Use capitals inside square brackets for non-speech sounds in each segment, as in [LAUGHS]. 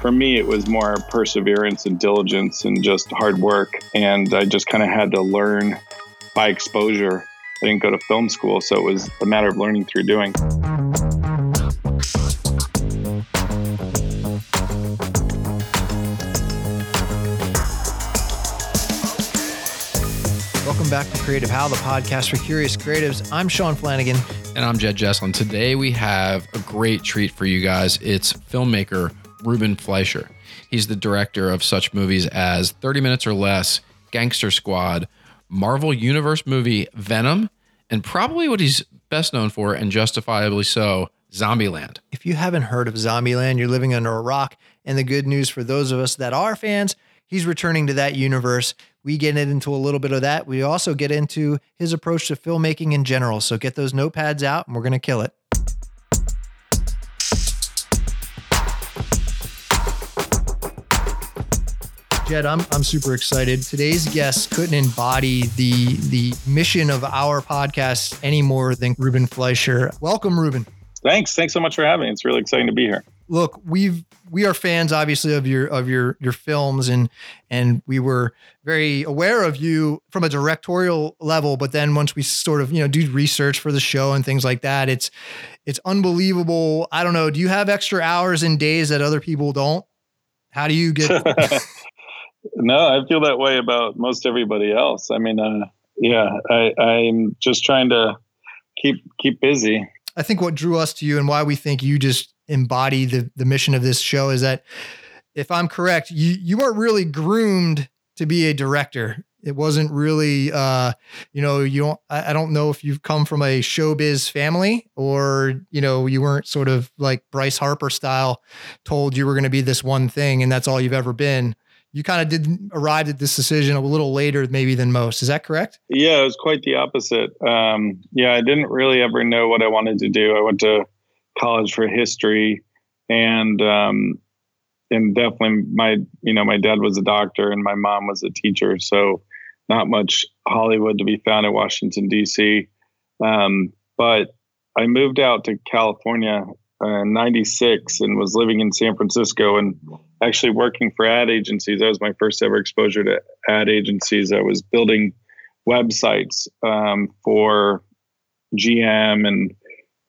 for me, it was more perseverance and diligence and just hard work. And I just kind of had to learn by exposure. I didn't go to film school, so it was a matter of learning through doing. Welcome back to Creative How, the podcast for curious creatives. I'm Sean Flanagan. And I'm Jed Jesslin. Today we have a great treat for you guys. It's filmmaker Ruben Fleischer. He's the director of such movies as 30 Minutes or Less, Gangster Squad, Marvel Universe movie Venom, and probably what he's best known for, and justifiably so, Zombieland. If you haven't heard of Zombieland, you're living under a rock. And the good news for those of us that are fans, he's returning to that universe. We get into a little bit of that. We also get into his approach to filmmaking in general. So get those notepads out and we're going to kill it. Jed, I'm, I'm super excited. Today's guest couldn't embody the the mission of our podcast any more than Ruben Fleischer. Welcome, Ruben. Thanks. Thanks so much for having me. It's really exciting to be here. Look, we've we are fans obviously of your of your your films and and we were very aware of you from a directorial level but then once we sort of you know do research for the show and things like that it's it's unbelievable i don't know do you have extra hours and days that other people don't how do you get [LAUGHS] no, I feel that way about most everybody else. I mean, uh, yeah, I, I'm just trying to keep keep busy. I think what drew us to you and why we think you just embody the the mission of this show is that if I'm correct, you you weren't really groomed to be a director. It wasn't really, uh, you know, you don't. I, I don't know if you've come from a showbiz family or you know you weren't sort of like Bryce Harper style, told you were going to be this one thing and that's all you've ever been you kind of did arrive at this decision a little later maybe than most. Is that correct? Yeah, it was quite the opposite. Um, yeah, I didn't really ever know what I wanted to do. I went to college for history, and um, and definitely my you know my dad was a doctor and my mom was a teacher, so not much Hollywood to be found in Washington D.C. Um, but I moved out to California uh, in '96 and was living in San Francisco and actually working for ad agencies. That was my first ever exposure to ad agencies. I was building websites um, for GM and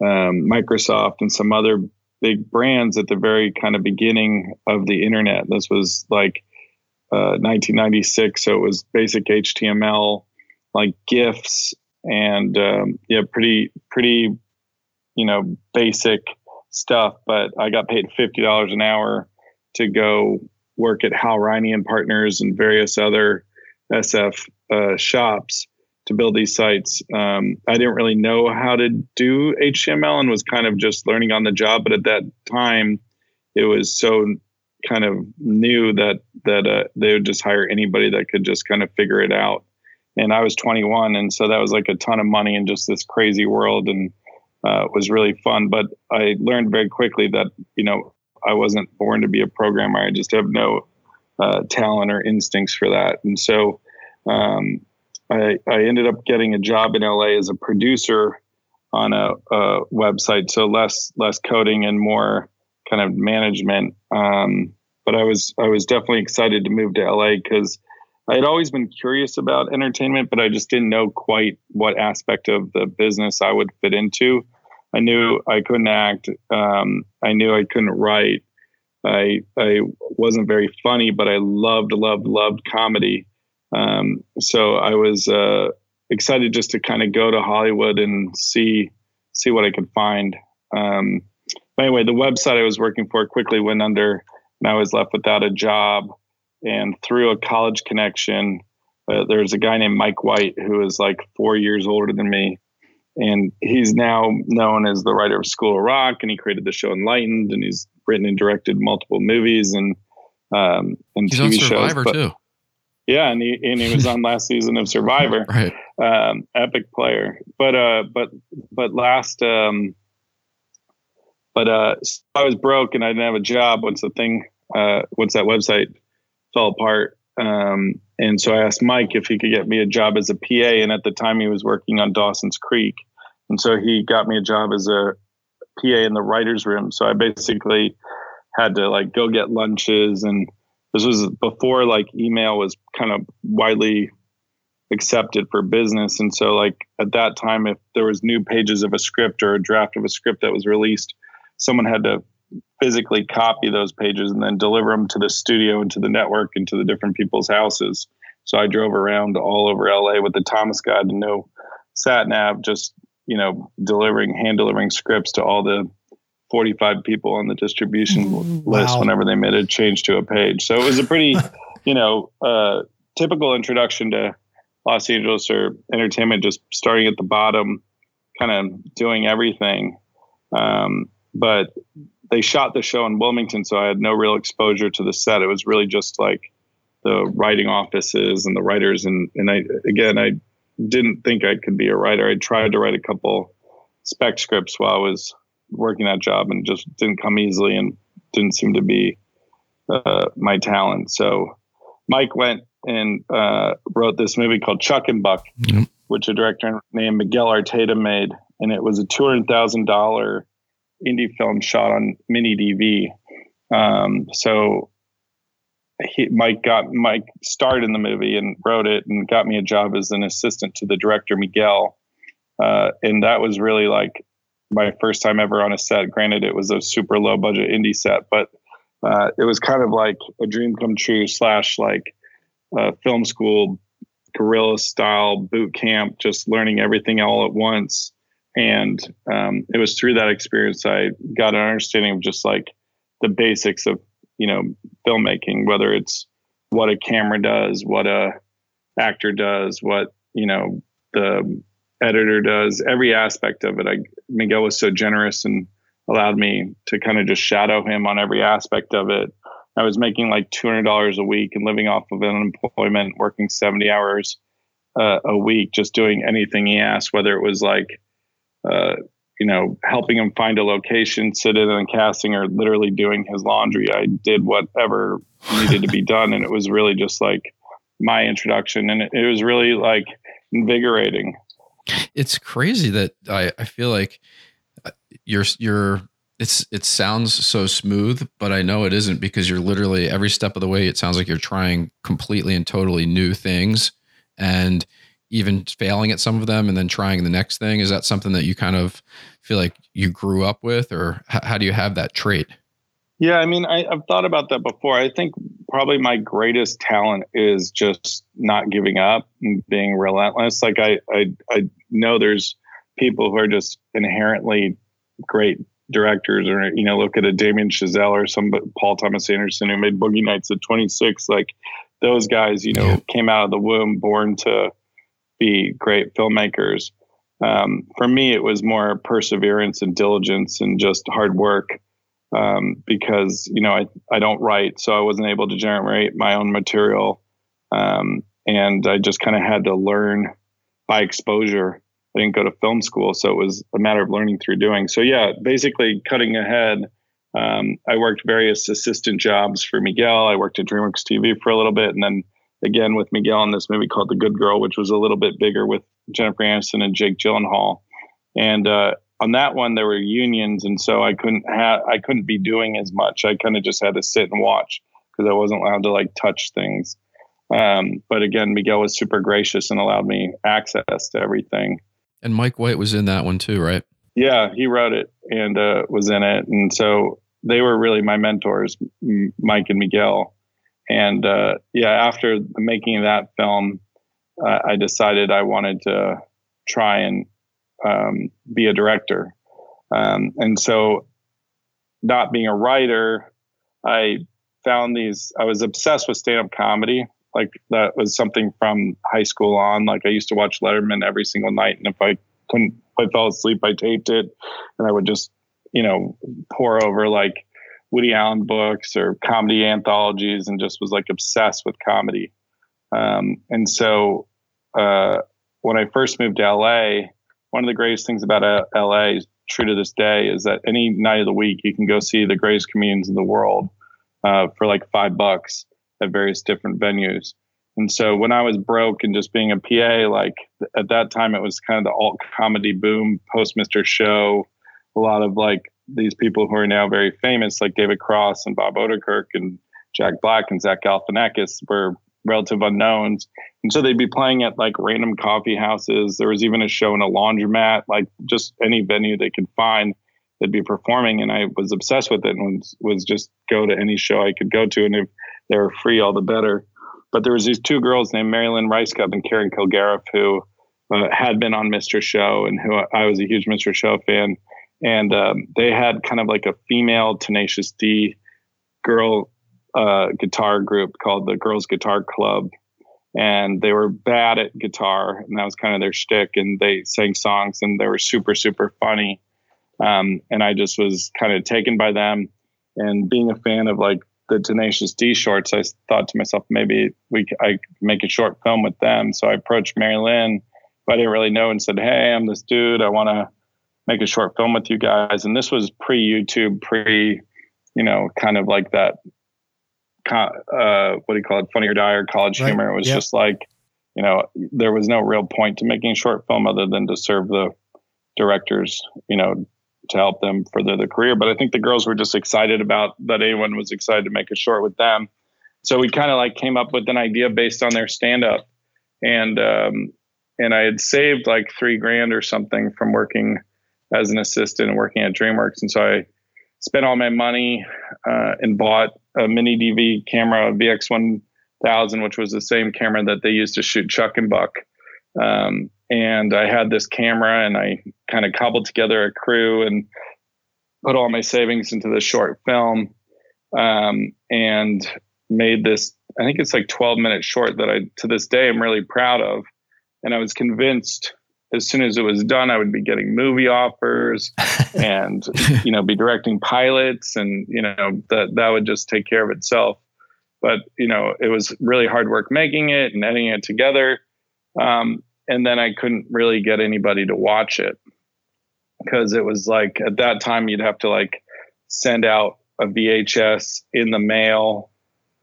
um, Microsoft and some other big brands at the very kind of beginning of the internet. This was like uh, 1996, so it was basic HTML, like GIFs, and um, yeah, pretty pretty, you know, basic stuff. But I got paid fifty dollars an hour to go work at Hal Riney and Partners and various other SF uh, shops to build these sites. Um, I didn't really know how to do HTML and was kind of just learning on the job. But at that time, it was so kind of new that that uh, they would just hire anybody that could just kind of figure it out. And I was 21, and so that was like a ton of money in just this crazy world, and uh, was really fun. But I learned very quickly that you know I wasn't born to be a programmer. I just have no uh, talent or instincts for that. And so um, I, I, ended up getting a job in LA as a producer on a, a website. So less less coding and more kind of management. Um, but I was I was definitely excited to move to LA because I had always been curious about entertainment, but I just didn't know quite what aspect of the business I would fit into. I knew I couldn't act. Um, I knew I couldn't write. I I wasn't very funny, but I loved, loved, loved comedy. Um, so I was uh, excited just to kind of go to Hollywood and see see what I could find. Um, but anyway, the website I was working for quickly went under, and I was left without a job. And through a college connection, uh, there's a guy named Mike White who is like four years older than me and he's now known as the writer of School of Rock, and he created the show Enlightened, and he's written and directed multiple movies and um, and he's TV on Survivor shows. But, too. Yeah, and he and he was on [LAUGHS] last season of Survivor. right. Um, epic player, but uh, but but last um, but uh, I was broke and I didn't have a job once the thing uh, once that website fell apart. Um, and so I asked Mike if he could get me a job as a PA. And at the time, he was working on Dawson's Creek. And so he got me a job as a PA in the writer's room. So I basically had to like go get lunches and this was before like email was kind of widely accepted for business and so like at that time if there was new pages of a script or a draft of a script that was released someone had to physically copy those pages and then deliver them to the studio and to the network and to the different people's houses so i drove around all over la with the thomas guide and no sat nav just you know delivering hand delivering scripts to all the 45 people on the distribution mm, wow. list whenever they made a change to a page. So it was a pretty, [LAUGHS] you know, uh, typical introduction to Los Angeles or entertainment, just starting at the bottom, kind of doing everything. Um, but they shot the show in Wilmington, so I had no real exposure to the set. It was really just like the writing offices and the writers. And, and I, again, I didn't think I could be a writer. I tried to write a couple spec scripts while I was working that job and just didn't come easily and didn't seem to be uh, my talent. So Mike went and uh, wrote this movie called Chuck and Buck, mm-hmm. which a director named Miguel Arteta made, and it was a two hundred thousand dollar indie film shot on mini DV. Um, so he, Mike got Mike starred in the movie and wrote it and got me a job as an assistant to the director Miguel, uh, and that was really like my first time ever on a set. Granted, it was a super low budget indie set, but uh, it was kind of like a dream come true slash like uh, film school guerrilla style boot camp, just learning everything all at once. And um, it was through that experience I got an understanding of just like the basics of you know filmmaking, whether it's what a camera does, what a actor does, what you know the editor does, every aspect of it. I, Miguel was so generous and allowed me to kind of just shadow him on every aspect of it. I was making like $200 a week and living off of unemployment, working 70 hours uh, a week, just doing anything he asked, whether it was like, uh, you know, helping him find a location, sit in and casting, or literally doing his laundry. I did whatever needed to be done. And it was really just like my introduction. And it, it was really like invigorating it's crazy that I, I feel like uh, you're you're it's it sounds so smooth, but I know it isn't because you're literally every step of the way. It sounds like you're trying completely and totally new things, and even failing at some of them, and then trying the next thing. Is that something that you kind of feel like you grew up with, or h- how do you have that trait? Yeah, I mean, I, have thought about that before. I think probably my greatest talent is just not giving up and being relentless. Like I, I, I know there's people who are just inherently great directors, or you know, look at a Damien Chazelle or some Paul Thomas Anderson who made Boogie Nights at 26. Like those guys, you know, yeah. came out of the womb born to be great filmmakers. Um, for me, it was more perseverance and diligence and just hard work um, because you know I, I don't write, so I wasn't able to generate my own material, um, and I just kind of had to learn by exposure. I didn't go to film school, so it was a matter of learning through doing. So yeah, basically cutting ahead. Um, I worked various assistant jobs for Miguel. I worked at DreamWorks TV for a little bit, and then again with Miguel in this movie called The Good Girl, which was a little bit bigger with Jennifer Aniston and Jake Gyllenhaal. And uh, on that one there were unions and so i couldn't have i couldn't be doing as much. I kind of just had to sit and watch because i wasn't allowed to like touch things. Um, but again miguel was super gracious and allowed me access to everything. And mike white was in that one too right? Yeah he wrote it and uh, was in it. And so they were really my mentors mike and miguel and uh, yeah after making that film uh, i decided i wanted to try and um, be a director. Um, and so, not being a writer, I found these, I was obsessed with stand up comedy. Like, that was something from high school on. Like, I used to watch Letterman every single night. And if I couldn't, if I fell asleep, I taped it and I would just, you know, pore over like Woody Allen books or comedy anthologies and just was like obsessed with comedy. Um, and so, uh, when I first moved to LA, one of the greatest things about uh, LA, true to this day, is that any night of the week you can go see the greatest comedians in the world uh, for like five bucks at various different venues. And so when I was broke and just being a PA, like at that time it was kind of the alt comedy boom, post Mr. Show, a lot of like these people who are now very famous, like David Cross and Bob Odenkirk and Jack Black and Zach Galifianakis, were relative unknowns. And so they'd be playing at like random coffee houses. There was even a show in a laundromat, like just any venue they could find they'd be performing. And I was obsessed with it and was, was just go to any show I could go to. And if they were free, all the better. But there was these two girls named Mary Lynn Rajskub and Karen Kilgariff who uh, had been on Mr. Show and who I was a huge Mr. Show fan. And um, they had kind of like a female Tenacious D girl uh, guitar group called the Girls Guitar Club. And they were bad at guitar, and that was kind of their shtick. And they sang songs, and they were super, super funny. Um, and I just was kind of taken by them. And being a fan of like the Tenacious D shorts, I thought to myself, maybe we I make a short film with them. So I approached Mary Lynn, who I didn't really know, and said, "Hey, I'm this dude. I want to make a short film with you guys." And this was pre YouTube, pre, you know, kind of like that. Uh, what do you call it? Funny or Die or College right. Humor. It was yep. just like, you know, there was no real point to making a short film other than to serve the directors, you know, to help them further their career. But I think the girls were just excited about that anyone was excited to make a short with them. So we kind of like came up with an idea based on their stand up. And um, and I had saved like three grand or something from working as an assistant and working at DreamWorks. And so I spent all my money uh, and bought a mini DV camera, VX1000, which was the same camera that they used to shoot Chuck and Buck. Um, and I had this camera and I kind of cobbled together a crew and put all my savings into this short film um, and made this I think it's like 12 minute short that I to this day I'm really proud of and I was convinced as soon as it was done I would be getting movie offers [LAUGHS] and you know be directing pilots and you know that that would just take care of itself. But you know it was really hard work making it and editing it together um, and then I couldn't really get anybody to watch it. Because it was like at that time you'd have to like send out a VHS in the mail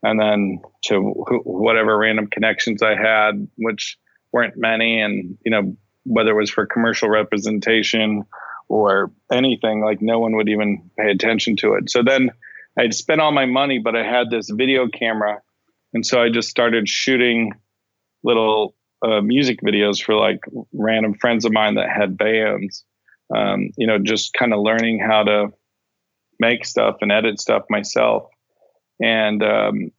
and then to whatever random connections I had, which weren't many, and you know whether it was for commercial representation or anything, like no one would even pay attention to it. So then I'd spent all my money, but I had this video camera, and so I just started shooting little uh, music videos for like random friends of mine that had bands. Um, you know, just kind of learning how to make stuff and edit stuff myself. And um,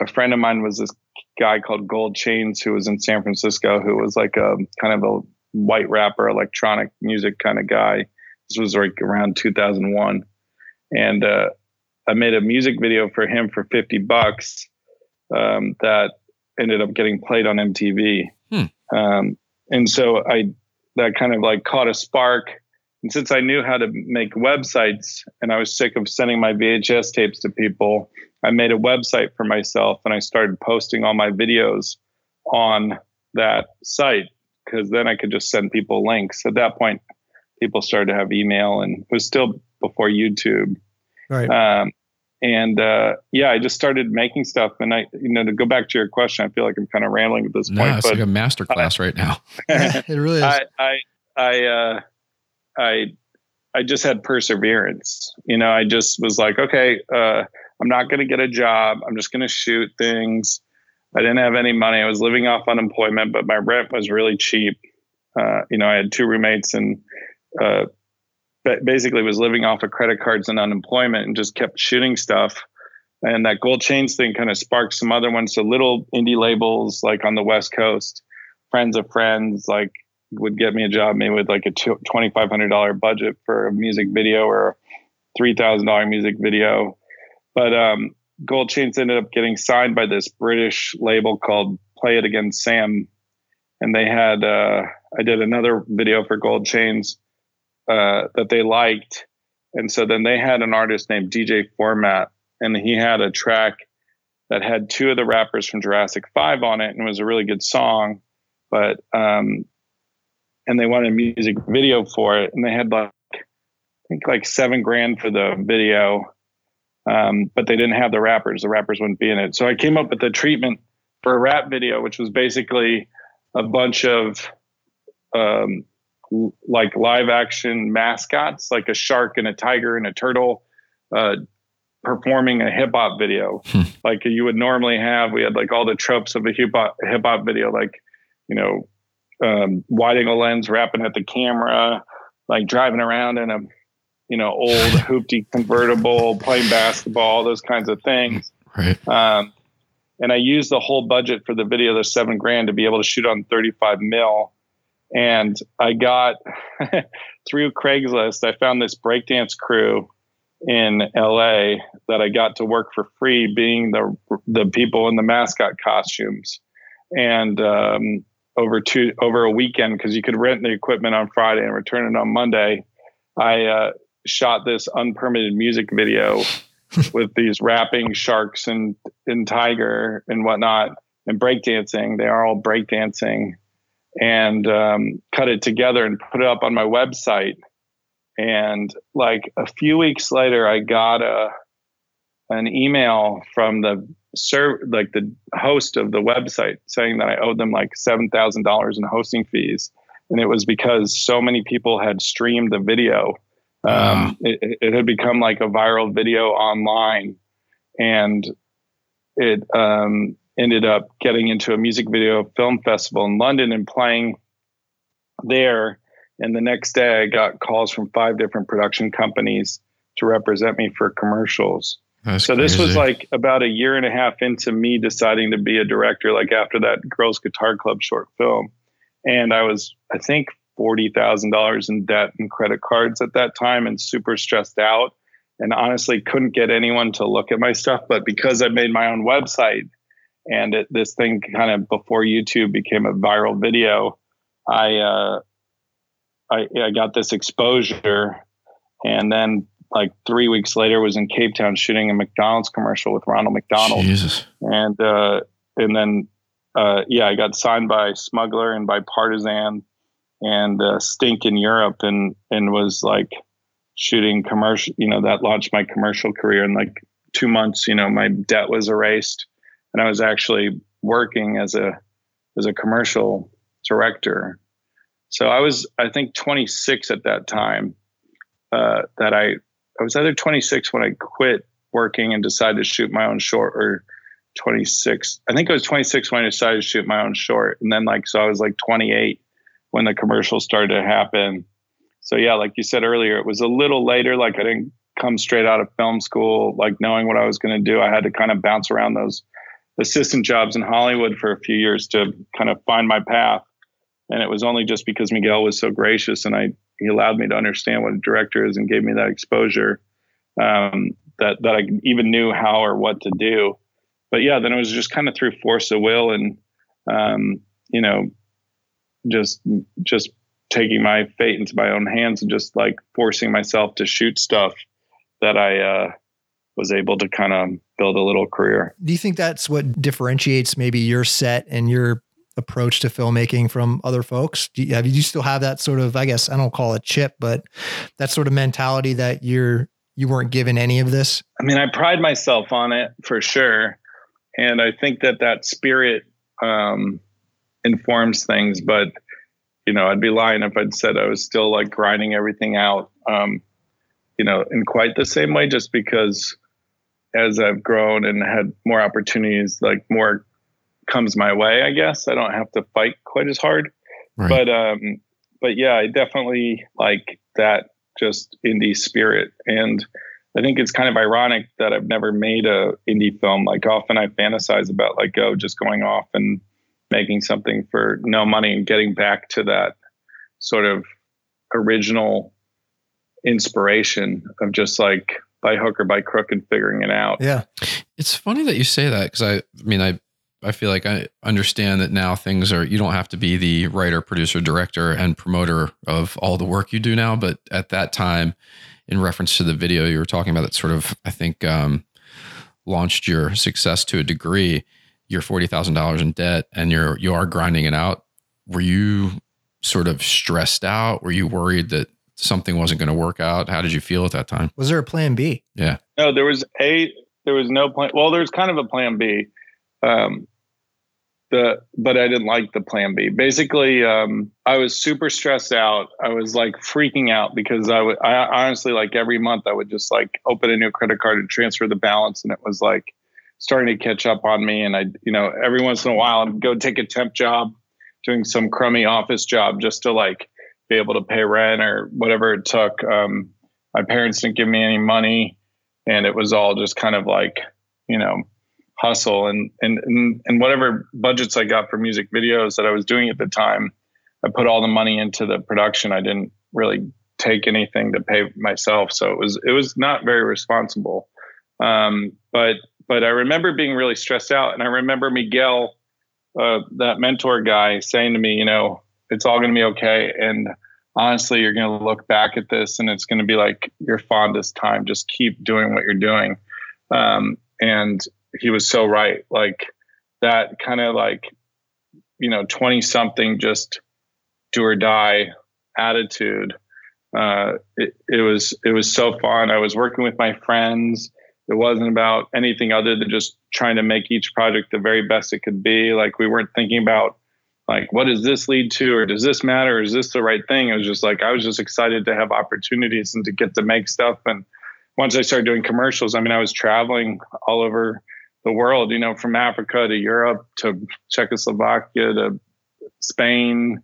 a friend of mine was this guy called Gold Chains who was in San Francisco, who was like a kind of a white rapper, electronic music kind of guy. This was like around 2001. And uh, I made a music video for him for 50 bucks um, that ended up getting played on MTV. Hmm. Um, and so I that kind of like caught a spark. And since I knew how to make websites and I was sick of sending my VHS tapes to people, I made a website for myself and I started posting all my videos on that site because then I could just send people links. At that point, people started to have email and it was still before YouTube. Right. Um, and uh, yeah, I just started making stuff. And I, you know, to go back to your question, I feel like I'm kind of rambling at this no, point. it's but, like a master class uh, right now. [LAUGHS] [LAUGHS] it really is. I, I, I, uh, I, I just had perseverance. You know, I just was like, okay, uh, I'm not going to get a job. I'm just going to shoot things. I didn't have any money. I was living off unemployment, but my rent was really cheap. Uh, you know, I had two roommates and uh, basically was living off of credit cards and unemployment and just kept shooting stuff. And that gold chains thing kind of sparked some other ones. So little indie labels like on the West Coast, friends of friends, like would get me a job maybe with like a $2,500 budget for a music video or $3,000 music video. But um, Gold Chains ended up getting signed by this British label called Play It Again Sam. And they had, uh, I did another video for Gold Chains uh, that they liked. And so then they had an artist named DJ Format, and he had a track that had two of the rappers from Jurassic 5 on it and it was a really good song. But, um, and they wanted a music video for it. And they had like, I think like seven grand for the video. Um, but they didn't have the rappers. The rappers wouldn't be in it. So I came up with the treatment for a rap video, which was basically a bunch of um, like live action mascots, like a shark and a tiger and a turtle, uh, performing a hip hop video, Hmm. like you would normally have. We had like all the tropes of a hip hop hip hop video, like you know, um, wide angle lens, rapping at the camera, like driving around in a you know old [LAUGHS] hoopty convertible, playing basketball, those kinds of things. Right. Um, and I used the whole budget for the video, the seven grand, to be able to shoot on 35 mil. And I got [LAUGHS] through Craigslist, I found this breakdance crew in LA that I got to work for free, being the the people in the mascot costumes. And um, over two over a weekend, because you could rent the equipment on Friday and return it on Monday, I uh, shot this unpermitted music video [LAUGHS] with these rapping sharks and and tiger and whatnot and breakdancing. They are all breakdancing, and um, cut it together and put it up on my website. And like a few weeks later, I got a an email from the serv like the host of the website saying that I owed them like seven thousand dollars in hosting fees, and it was because so many people had streamed the video um, it, it had become like a viral video online and it um, ended up getting into a music video film festival in london and playing there. And the next day i got calls from five different production companies to represent me for commercials. That's so this was like about a year and a half into me deciding to be a director like after that girls guitar club short film. And i was i think $40,000 in debt and credit cards at that time and super stressed out. And honestly couldn't get anyone to look at my stuff but because I made my own website and it, this thing kind of before YouTube became a viral video I uh I I got this exposure. And then like 3 weeks later was in Cape Town shooting a McDonald's commercial with Ronald McDonald. Jesus. and uh, and then uh, yeah, I got signed by Smuggler and by Partisan and uh, Stink in Europe, and and was like shooting commercial. You know, that launched my commercial career in like two months. You know, my debt was erased, and I was actually working as a as a commercial director. So I was, I think, 26 at that time. Uh, that I I was either 26 when I quit working and decided to shoot my own short, or 26. I think I was 26 when I decided to shoot my own short. And then like, so I was like 28 when the commercials started to happen. So yeah, like you said earlier, it was a little later. Like I didn't come straight out of film school, like knowing what I was going to do. I had to kind of bounce around those assistant jobs in Hollywood for a few years to kind of find my path. And it was only just because Miguel was so gracious and I, he allowed me to understand what a director is and gave me that exposure um, that, that I even knew how or what to do but yeah, then it was just kind of through force of will and, um, you know, just, just taking my fate into my own hands and just like forcing myself to shoot stuff that I, uh, was able to kind of build a little career. Do you think that's what differentiates maybe your set and your approach to filmmaking from other folks? Do you, have you still have that sort of, I guess, I don't call it chip, but that sort of mentality that you're, you weren't given any of this? I mean, I pride myself on it for sure. And I think that that spirit um, informs things, but you know, I'd be lying if I'd said I was still like grinding everything out, um, you know, in quite the same way, just because as I've grown and had more opportunities, like more comes my way, I guess. I don't have to fight quite as hard. Right. But um but yeah, I definitely like that just indie spirit. And I think it's kind of ironic that I've never made a indie film. Like often I fantasize about like oh just going off and making something for no money and getting back to that sort of original inspiration of just like by hook or by crook and figuring it out. Yeah. It's funny that you say that because I, I mean, I, I feel like I understand that now things are, you don't have to be the writer, producer, director, and promoter of all the work you do now. But at that time, in reference to the video you were talking about, that sort of, I think, um, launched your success to a degree. You're forty thousand dollars in debt, and you're you are grinding it out. Were you sort of stressed out? Were you worried that something wasn't going to work out? How did you feel at that time? Was there a plan B? Yeah. No, there was a there was no plan. Well, there's kind of a plan B. Um, the but I didn't like the plan B. Basically, um, I was super stressed out. I was like freaking out because I would I honestly like every month I would just like open a new credit card and transfer the balance, and it was like starting to catch up on me. And I, you know, every once in a while I'd go take a temp job, doing some crummy office job just to like be able to pay rent or whatever it took. Um, my parents didn't give me any money, and it was all just kind of like you know hustle and, and and and whatever budgets I got for music videos that I was doing at the time, I put all the money into the production. I didn't really take anything to pay myself, so it was it was not very responsible. Um, but but I remember being really stressed out, and I remember Miguel, uh, that mentor guy, saying to me, you know, it's all going to be okay, and honestly, you're going to look back at this, and it's going to be like your fondest time. Just keep doing what you're doing. Um, and he was so right. Like that kind of like, you know, 20 something, just do or die attitude. Uh, it, it was, it was so fun. I was working with my friends. It wasn't about anything other than just trying to make each project the very best it could be. Like we weren't thinking about like, what does this lead to? Or does this matter? Or is this the right thing? It was just like, I was just excited to have opportunities and to get to make stuff. And once I started doing commercials, I mean, I was traveling all over the world, you know, from Africa to Europe to Czechoslovakia to Spain.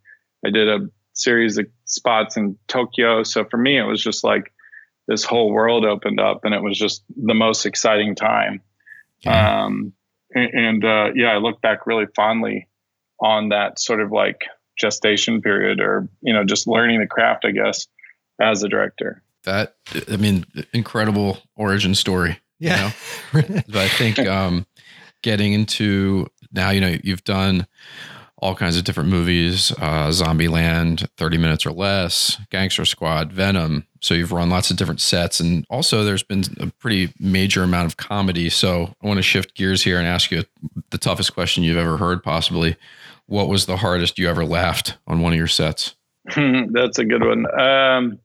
I did a series of spots in Tokyo. So for me, it was just like this whole world opened up and it was just the most exciting time. Yeah. Um, and, and uh, yeah, I look back really fondly on that sort of like gestation period or, you know, just learning the craft, I guess, as a director. That, I mean, incredible origin story. Yeah. You know? [LAUGHS] but I think um, getting into now, you know, you've done all kinds of different movies, uh, Zombieland, 30 minutes or less, Gangster Squad, Venom. So you've run lots of different sets. And also there's been a pretty major amount of comedy. So I want to shift gears here and ask you the toughest question you've ever heard, possibly. What was the hardest you ever laughed on one of your sets? [LAUGHS] That's a good one. Um,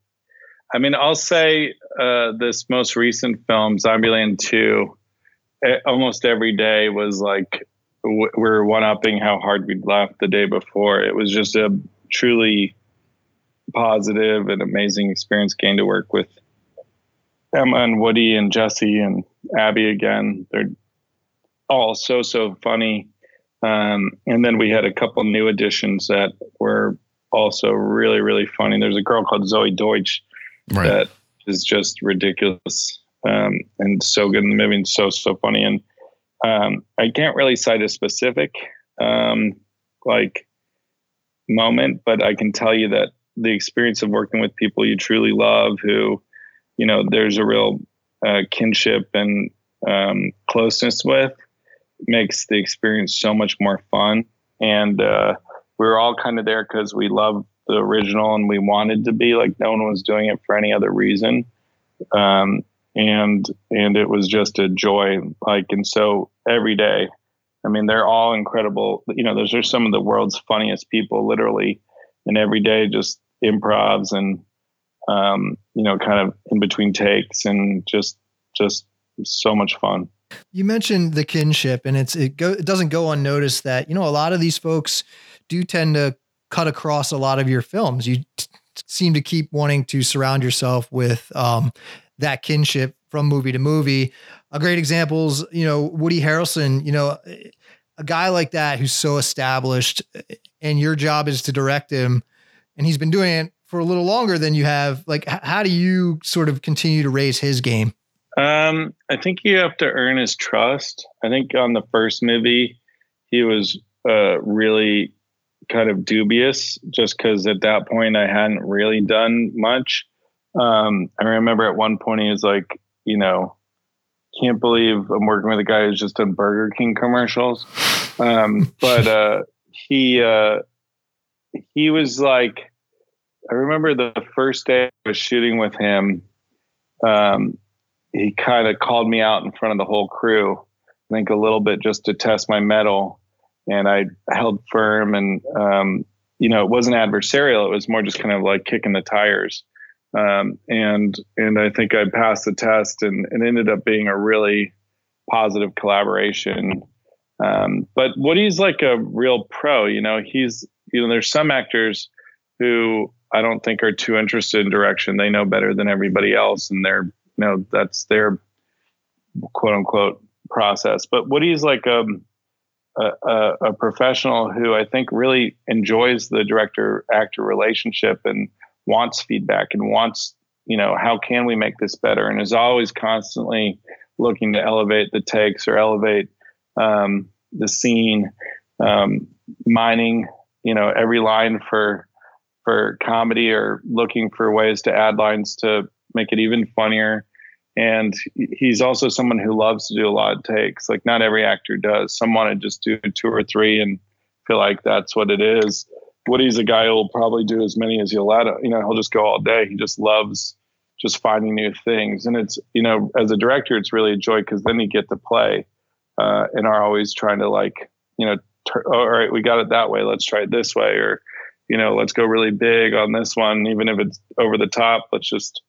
I mean, I'll say uh, this most recent film, Zombieland 2, it, almost every day was like w- we are one upping how hard we'd laughed the day before. It was just a truly positive and amazing experience getting to work with Emma and Woody and Jesse and Abby again. They're all so, so funny. Um, and then we had a couple new additions that were also really, really funny. There's a girl called Zoey Deutch right. that is just ridiculous um, and so good in the movie and so so funny. And um, I can't really cite a specific um, like moment, but I can tell you that the experience of working with people you truly love, who you know there's a real uh, kinship and um, closeness with, makes the experience so much more fun. And uh, we are all kind of there because we love the original and we wanted to be like no one was doing it for any other reason um, and and it was just a joy like and so every day i mean they're all incredible you know those are some of the world's funniest people literally and every day just improvs and um, you know kind of in between takes and just just so much fun you mentioned the kinship and it's it go it doesn't go unnoticed that you know a lot of these folks do tend to cut across a lot of your films. You t- seem to keep wanting to surround yourself with um, that kinship from movie to movie. A great example is, you know, Woody Harrelson, you know, a guy like that who's so established and your job is to direct him and he's been doing it for a little longer than you have. Like, how do you sort of continue to raise his game? Um, I think you have to earn his trust. I think on the first movie, he was uh, really kind of dubious just because at that point I hadn't really done much. Um, I remember at one point he was like, you know, can't believe I'm working with a guy who's just done Burger King commercials. Um, [LAUGHS] but uh, he uh, he was like, I remember the first day I was shooting with him. Um, he kind of called me out in front of the whole crew. I think a little bit just to test my mettle and I held firm and um, you know it wasn't adversarial it was more just kind of like kicking the tires um, and and I think I passed the test and it ended up being a really positive collaboration Um, but Woody's like a real pro. You know, he's you know there's some actors who I don't think are too interested in direction. They know better than everybody else, and they're you know that's their quote unquote process. But Woody's like um, a, a, a professional who I think really enjoys the director actor relationship and wants feedback and wants you know how can we make this better and is always constantly looking to elevate the takes or elevate um, the scene um, mining you know every line for for comedy or looking for ways to add lines to make it even funnier. And he's also someone who loves to do a lot of takes. Like not every actor does. Some want to just do two or three and feel like that's what it is. Woody's a guy who'll probably do as many as he'll let. You know, he'll just go all day. He just loves just finding new things. And it's you know, as a director, it's really a joy because then you get to play uh, and are always trying to like you know, all right, we got it that way. Let's try it this way, or you know, let's go really big on this one, even if it's over the top. Let's just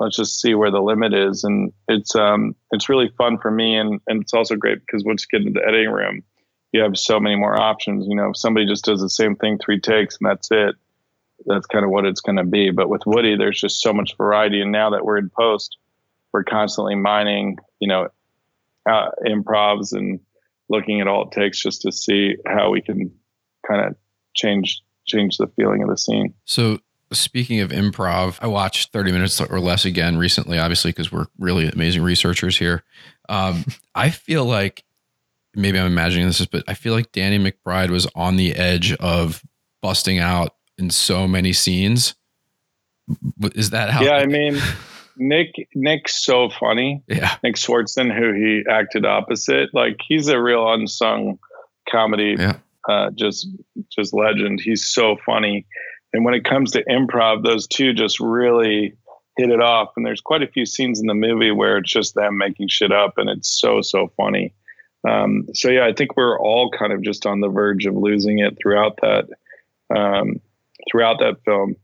let's just see where the limit is, and it's um it's really fun for me, and and it's also great because once you get into the editing room, you have so many more options. You know, if somebody just does the same thing three takes and that's it, that's kind of what it's going to be. But with Woody, there's just so much variety, and now that we're in post, we're constantly mining, you know, uh, improvs and looking at all it takes just to see how we can kind of change change the feeling of the scene. So speaking of improv, I watched 30 minutes or less again recently, obviously, because we're really amazing researchers here. Um, I feel like maybe I'm imagining this, but I feel like Danny McBride was on the edge of busting out in so many scenes. Is that how? Yeah, I [LAUGHS] mean, Nick Nick's so funny. Yeah, Nick Swardson, who he acted opposite, like he's a real unsung comedy yeah uh, just just legend. He's so funny, and when it comes to improv, those two just really hit it off. And there's quite a few scenes in the movie where it's just them making shit up, and it's so so funny. Um, so yeah, I think we're all kind of just on the verge of losing it throughout that um, throughout that film.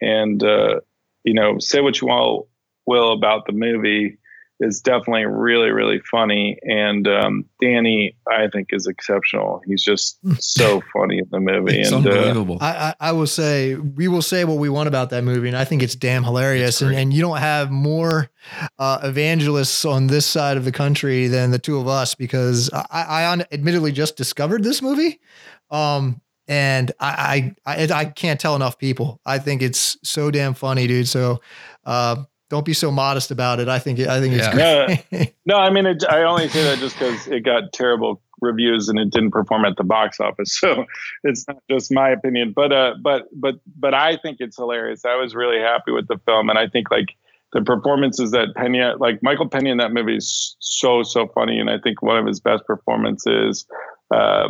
And uh, you know, say what you will will about the movie is definitely really really funny. And um, danny i think is exceptional. He's just [LAUGHS] so funny in the movie. It's and uh, unbelievable. Uh, I, I, will say we will say what we want about that movie and i think it's damn hilarious. And, and, you don't have more uh, evangelists on this side of the country than the two of us because i, I admittedly just discovered this movie. Um, and I, I I can't tell enough people. I think it's so damn funny, dude. So uh, don't be so modest about it. I think I think it's yeah. great. No, [LAUGHS] no, I mean, it, I only say that just because it got terrible reviews and it didn't perform at the box office. [LAUGHS] So it's not just my opinion, but uh, but but but I think it's hilarious. I was really happy with the film, and I think like the performances that Pena, like Michael Pena in that movie, is so so funny, and I think one of his best performances. Uh,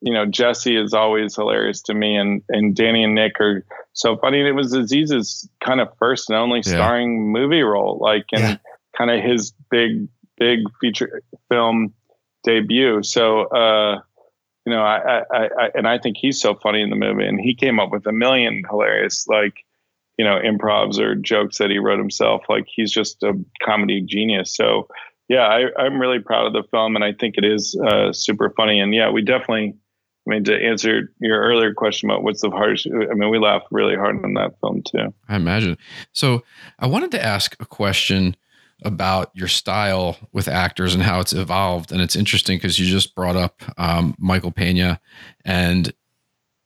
you know, Jesse is always hilarious to me, and and Danny and Nick are so funny. And it was Aziz's kind of first and only starring movie role, like and yeah. kind of his big big feature film debut. So, uh, you know, I, I, I, and I think he's so funny in the movie, and he came up with a million hilarious like, you know, improvs or jokes that he wrote himself. Like he's just a comedy genius. So, yeah, I, I, am really proud of the film, and I think it is uh, super funny. And yeah, we definitely I mean, to answer your earlier question about what's the hardest, I mean, we laughed really hard on that film too. I imagine. So I wanted to ask a question about your style with actors and how it's evolved. And it's interesting because you just brought up um, Michael Pena and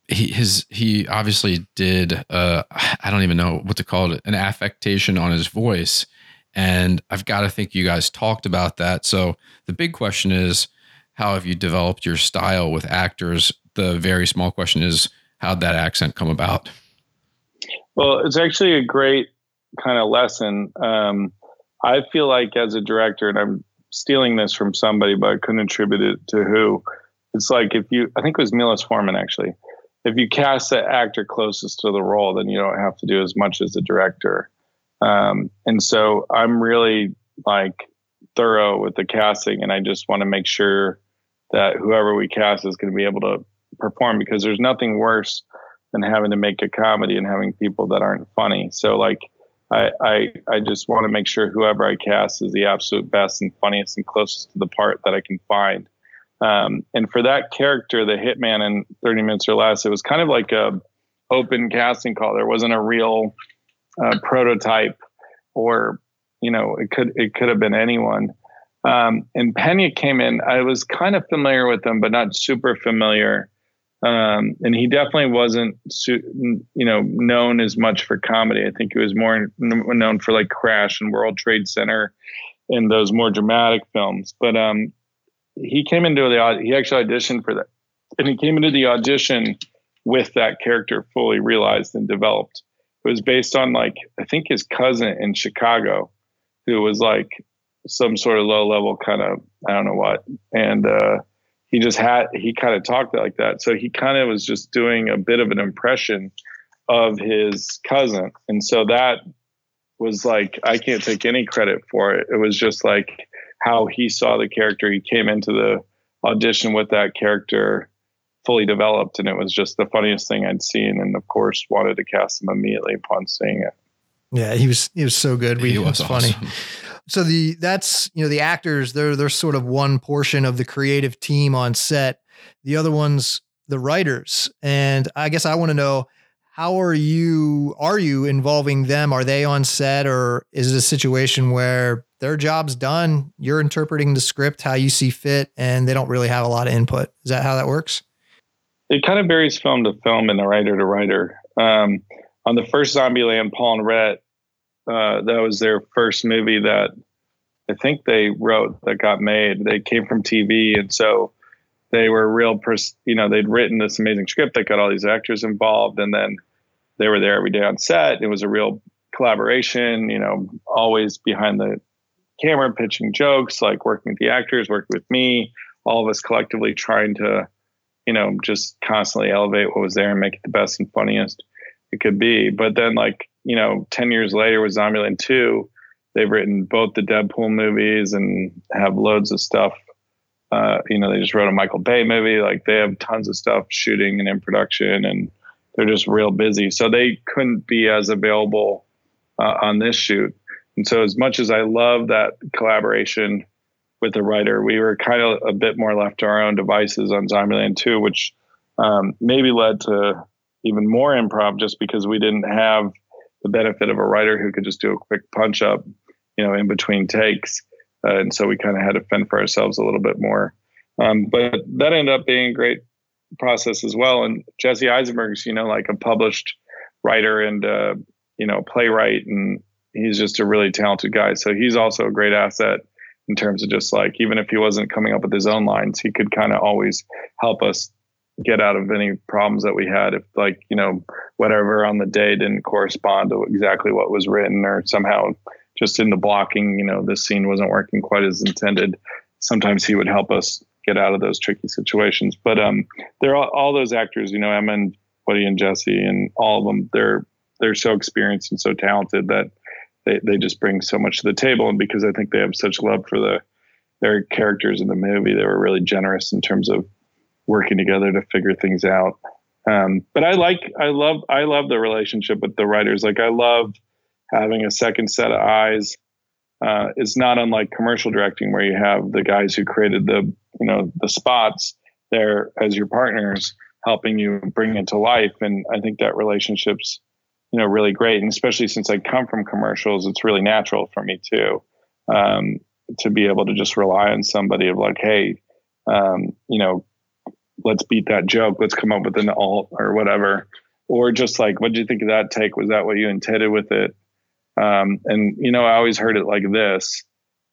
he his he obviously did uh I don't even know what to call it an affectation on his voice and I've got to think you guys talked about that so the big question is how have you developed your style with actors? The very small question is, how'd that accent come about? Well, it's actually a great kind of lesson. Um, I feel like as a director, and I'm stealing this from somebody, but I couldn't attribute it to who. It's like if you, I think it was Milos Forman actually. If you cast the actor closest to the role, then you don't have to do as much as the director. Um, and so I'm really like thorough with the casting, and I just want to make sure that whoever we cast is going to be able to perform because there's nothing worse than having to make a comedy and having people that aren't funny. So like I I, I just want to make sure whoever I cast is the absolute best and funniest and closest to the part that I can find. Um, and for that character, the hitman in 30 minutes or less, it was kind of like a open casting call. There wasn't a real uh, prototype, or you know, it could it could have been anyone. Um, and Pena came in. I was kind of familiar with him, but not super familiar. Um, and he definitely wasn't, you know, known as much for comedy. I think he was more known for like Crash and World Trade Center and those more dramatic films. But um, he came into the he actually auditioned for that, and he came into the audition with that character fully realized and developed. It was based on like I think his cousin in Chicago, who was like some sort of low level kind of I don't know what, and uh, he just had he kind of talked like that. So he kind of was just doing a bit of an impression of his cousin, and so that was like I can't take any credit for it. It was just like how he saw the character. He came into the audition with that character fully developed, and it was just the funniest thing I'd seen. And of course, wanted to cast him immediately upon seeing it. Yeah, he was he was so good. We, he was, was funny. Awesome. So the that's you know the actors they're they're sort of one portion of the creative team on set. The other one's the writers, and I guess I want to know how are you are you involving them? Are they on set or is it a situation where their job's done you're interpreting the script how you see fit and they don't really have a lot of input? Is that how that works? It kind of varies film to film and the writer to writer. Um, on the first zombieland paul and rhett uh, that was their first movie that i think they wrote that got made they came from tv and so they were real, pers- you know, they'd written this amazing script that got all these actors involved, and then they were there every day on set. It was a real collaboration, you know, always behind the camera, pitching jokes, like working with the actors, working with me, all of us collectively trying to, you know, just constantly elevate what was there and make it the best and funniest it could be. But then, like, you know, 10 years later with Zombieland 2, they've written both the Deadpool movies and have loads of stuff uh, you know, they just wrote a Michael Bay movie. Like they have tons of stuff shooting and in production, and they're just real busy. So they couldn't be as available uh, on this shoot. And so, as much as I love that collaboration with the writer, we were kind of a bit more left to our own devices on Zombieland 2, which um, maybe led to even more improv just because we didn't have the benefit of a writer who could just do a quick punch up, you know, in between takes. Uh, and so we kind of had to fend for ourselves a little bit more. Um, but that ended up being a great process as well. And Jesse Eisenberg's, you know, like a published writer and, uh, you know, playwright, and he's just a really talented guy. So he's also a great asset in terms of just like, even if he wasn't coming up with his own lines, he could kind of always help us get out of any problems that we had if like you know whatever on the day didn't correspond to exactly what was written or somehow just in the blocking, you know, this scene wasn't working quite as intended. Sometimes he would help us get out of those tricky situations. But um, they're all, all those actors, you know, Emma and Woody and Jesse and all of them. They're they're so experienced and so talented that they they just bring so much to the table. And because I think they have such love for the their characters in the movie, they were really generous in terms of working together to figure things out. Um, but I like, I love, I love the relationship with the writers. Like I love having a second set of eyes uh, is not unlike commercial directing where you have the guys who created the you know the spots there as your partners helping you bring it to life and i think that relationship's you know really great and especially since i come from commercials it's really natural for me too um, to be able to just rely on somebody of like hey um, you know let's beat that joke let's come up with an alt or whatever or just like what did you think of that take was that what you intended with it um, and, you know, I always heard it like this.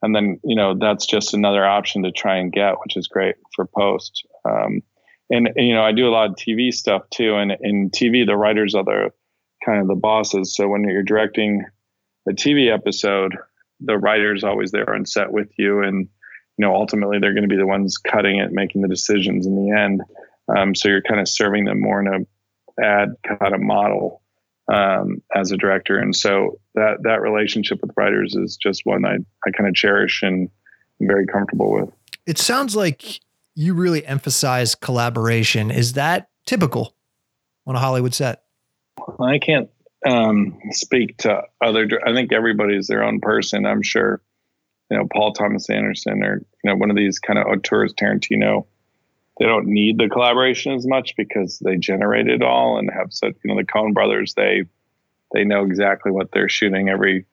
And then, you know, that's just another option to try and get, which is great for post. Um, and, and, you know, I do a lot of TV stuff too. And in TV, the writers are the kind of the bosses. So when you're directing a TV episode, the writer's always there on set with you. And, you know, ultimately they're going to be the ones cutting it, making the decisions in the end. Um, so you're kind of serving them more in a ad kind of model um, as a director. And so that that relationship with writers is just one I, I kind of cherish and I'm very comfortable with. It sounds like you really emphasize collaboration. Is that typical on a Hollywood set? I can't um, speak to other. I think everybody's their own person. I'm sure, you know, Paul Thomas Anderson or you know one of these kind of auteurs, Tarantino, they don't need the collaboration as much because they generate it all and have said, you know, the Coen brothers, they they know exactly what they're shooting every,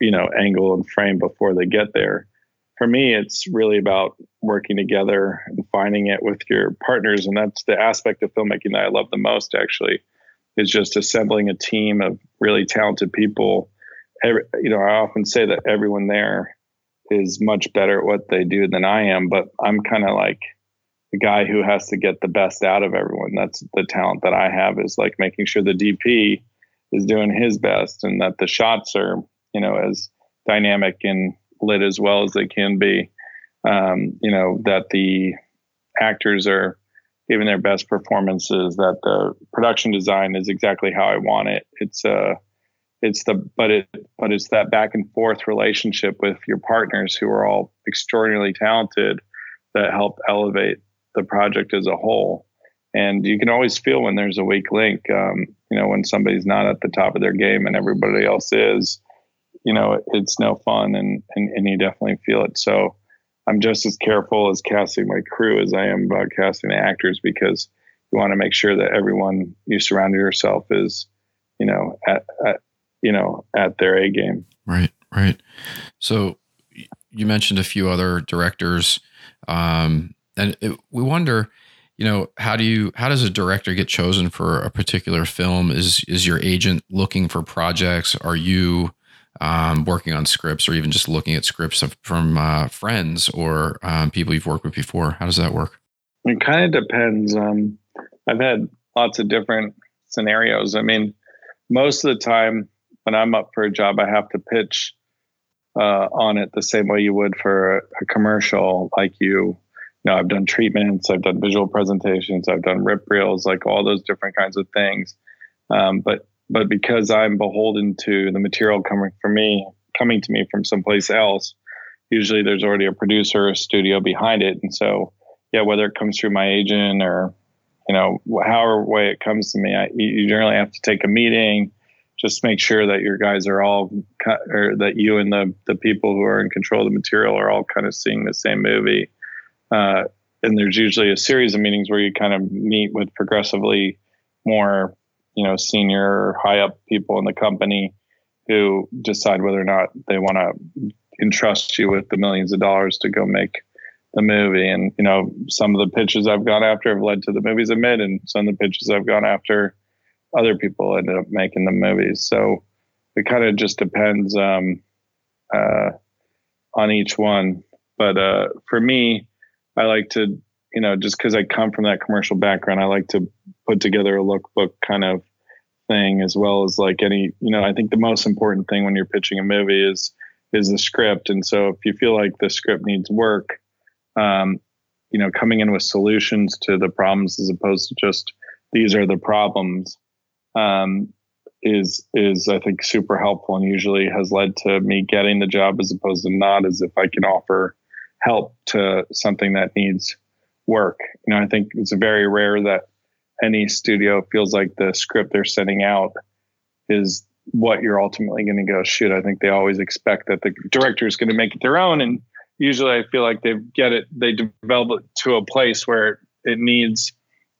you know, angle and frame before they get there. For me, it's really about working together and finding it with your partners. And that's the aspect of filmmaking that I love the most, actually, is just assembling a team of really talented people. Every, you know, I often say that everyone there is much better at what they do than I am, but I'm kind of like the guy who has to get the best out of everyone. That's the talent that I have is like making sure the DP is doing his best and that the shots are, you know, as dynamic and lit as well as they can be. Um, you know, that the actors are giving their best performances, that the production design is exactly how I want it. It's uh it's the but it but it's that back and forth relationship with your partners who are all extraordinarily talented that help elevate the project as a whole. And you can always feel when there's a weak link um, you know when somebody's not at the top of their game and everybody else is you know it's no fun and, and and you definitely feel it. So i'm just as careful as casting my crew as i am about casting the actors because you want to make sure that everyone you surround yourself is you know at, at you know at their a game. Right right. So you mentioned a few other directors um, and it, we wonder you know how do you how does a director get chosen for a particular film? Is is your agent looking for projects? Are you um, working on scripts or even just looking at scripts from uh, friends or um, people you've worked with before? How does that work? It kind of depends um, i've had lots of different scenarios. I mean most of the time when i'm up for a job i have to pitch uh, on it the same way you would for a, commercial like you you know, I've done treatments, I've done visual presentations, I've done rip reels, like all those different kinds of things. Um, but but because I'm beholden to the material coming from me, coming to me from someplace else, usually there's already a producer, a studio behind it, and so yeah, whether it comes through my agent or you know however way it comes to me, I, you generally have to take a meeting, just make sure that your guys are all or that you and the the people who are in control of the material are all kind of seeing the same movie uh, and there's usually a series of meetings where you kind of meet with progressively more, you know, senior, high up people in the company who decide whether or not they want to entrust you with the millions of dollars to go make the movie. And, you know, some of the pitches I've gone after have led to the movies I made, and some of the pitches I've gone after, other people ended up making the movies. So it kind of just depends um, uh, on each one. But uh, for me, I like to, you know, just because I come from that commercial background, I like to put together a lookbook kind of thing as well as like any, you know, I think the most important thing when you're pitching a movie is is the script. And so if you feel like the script needs work, um, you know, coming in with solutions to the problems as opposed to just these are the problems um, is is I think super helpful and usually has led to me getting the job as opposed to not as if I can offer help to something that needs work. You know, I think it's very rare that any studio feels like the script they're sending out is what you're ultimately going to go shoot. I think they always expect that the director is going to make it their own. And usually I feel like they get it, they develop it to a place where it needs,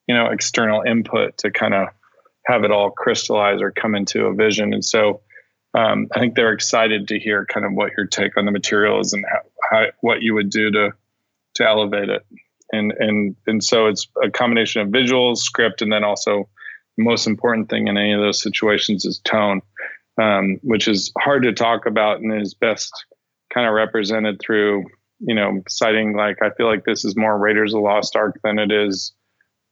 you know, external input to kind of have it all crystallize or come into a vision. And so um, I think they're excited to hear kind of what your take on the material is and how, how, what you would do to to elevate it. And and and so it's a combination of visuals, script, and then also the most important thing in any of those situations is tone, um, which is hard to talk about and is best kind of represented through you know citing like I feel like this is more Raiders of Lost Ark than it is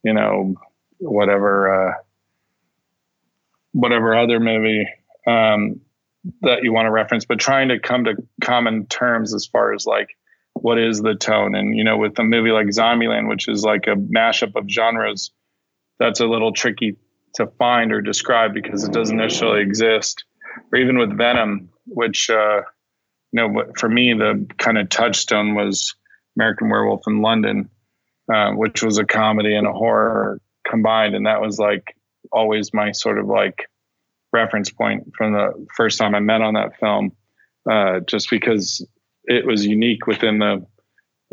you know whatever uh, whatever other movie. Um, that you want to reference, but trying to come to common terms as far as like what is the tone. And you know, with a movie like Zombieland, which is like a mashup of genres, that's a little tricky to find or describe because it doesn't necessarily exist. Or even with Venom, which uh, you know, for me, the kind of touchstone was American Werewolf in London, uh, which was a comedy and a horror combined, and that was like always my sort of like reference point from the first time I met on that film, uh, just because it was unique within the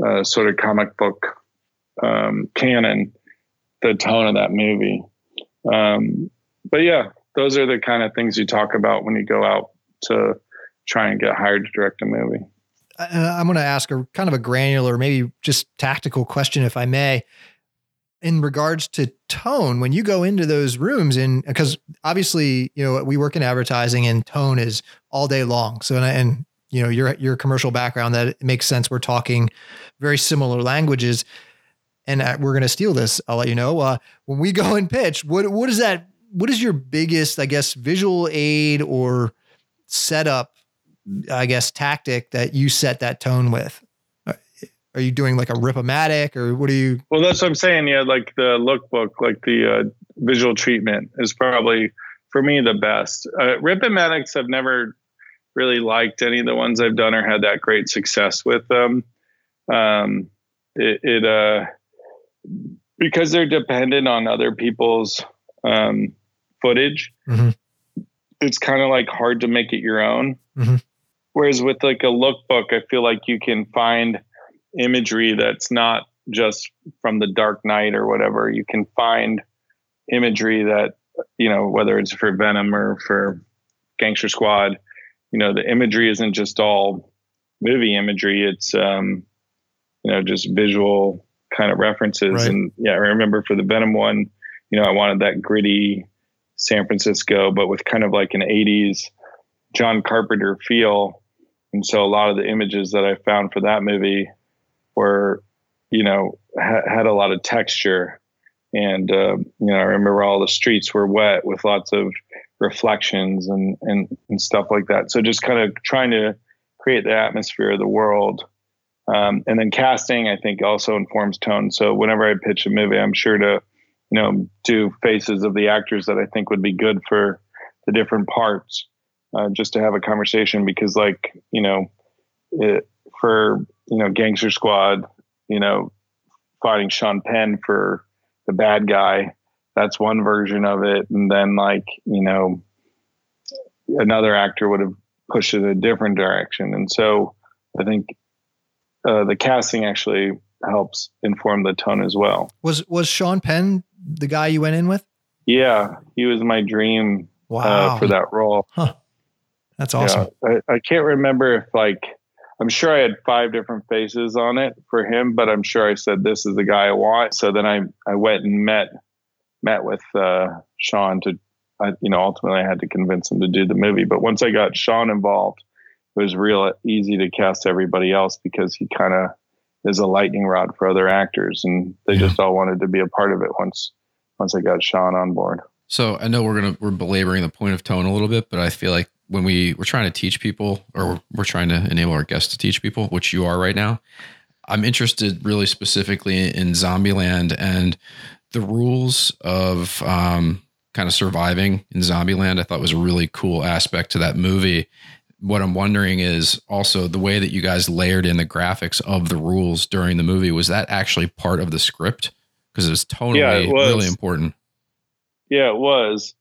uh, sort of comic book um, canon, the tone of that movie. Um, but yeah, those are the kind of things you talk about when you go out to try and get hired to direct a movie. I'm going to ask a kind of a granular, maybe just tactical question, if I may in regards to tone when you go into those rooms and because obviously you know we work in advertising and tone is all day long. So and, and you know your your commercial background that it makes sense. We're talking very similar languages. And uh, we're going to steal this. I'll let you know. Uh, when we [LAUGHS] go and pitch what what is that what is your biggest i guess visual aid or setup i guess tactic that you set that tone with are you doing like a Rip-O-Matic or what are you? Well, that's what I'm saying. Yeah, like the lookbook, like the uh, visual treatment is probably for me the best. Uh, Rip-O-Matics I've never really liked any of the ones I've done or had that great success with them. Um, it, it uh, because they're dependent on other people's um, footage. Mm-hmm. It's kind of like hard to make it your own. Mm-hmm. Whereas with like a lookbook, I feel like you can find imagery that's not just from the Dark Knight or whatever. You can find imagery that you know whether it's for Venom or for Gangster Squad. You know the imagery isn't just all movie imagery. It's um, you know just visual kind of references. Right. And yeah, I remember for the Venom one, you know, I wanted that gritty San Francisco, but with kind of like an 80s John Carpenter feel. And so a lot of the images that I found for that movie were, you know, ha- had a lot of texture. And, uh, you know, I remember all the streets were wet with lots of reflections and, and, and stuff like that. So just kind of trying to create the atmosphere of the world. Um, and then casting, I think, also informs tone. So whenever I pitch a movie, I'm sure to, you know, do faces of the actors that I think would be good for the different parts, uh, just to have a conversation. Because, like, you know, it, for you know Gangster Squad, you know, fighting Sean Penn for the bad guy. That's one version of it, and then like you know, another actor would have pushed it a different direction, and so I think uh, the casting actually helps inform the tone as well. Was was Sean Penn the guy you went in with? Yeah, he was my dream uh, wow. uh, for that role. Huh. That's awesome. Yeah, I, I, can't remember if like I'm sure I had five different faces on it for him, but I'm sure I said this is the guy I want. So then I I went and met met with uh, Sean to, I, you know, ultimately I had to convince him to do the movie. But once I got Sean involved, it was real easy to cast everybody else because he kind of is a lightning rod for other actors, and they yeah. just all wanted to be a part of it once once I got Sean on board. So I know we're gonna we're belaboring the point of tone a little bit, but I feel like when we we're trying to teach people or we're trying to enable our guests to teach people, which you are right now, I'm interested really specifically in Zombieland and the rules of um, kind of surviving in Zombieland. I thought was a really cool aspect to that movie. What I'm wondering is also the way that you guys layered in the graphics of the rules during the movie. Was that actually part of the script? Because it was totally yeah, it was. really important. Yeah, it was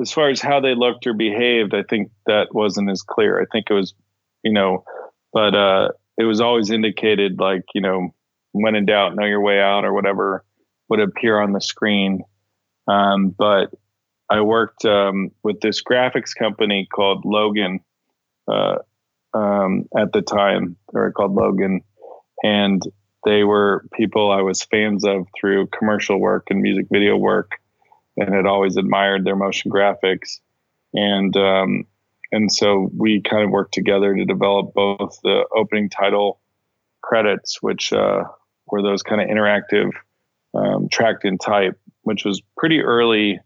as far as how they looked or behaved, I think that wasn't as clear. I think it was, you know, but uh, it was always indicated like, you know, when in doubt, know your way out or whatever would appear on the screen. Um, but I worked um, with this graphics company called Logan uh, um, at the time. They were called Logan. And they were people I was fans of through commercial work and music video work and had always admired their motion graphics. And um, and so we kind of worked together to develop both the opening title credits, which uh, were those kind of interactive um, tracked in type, which was pretty early.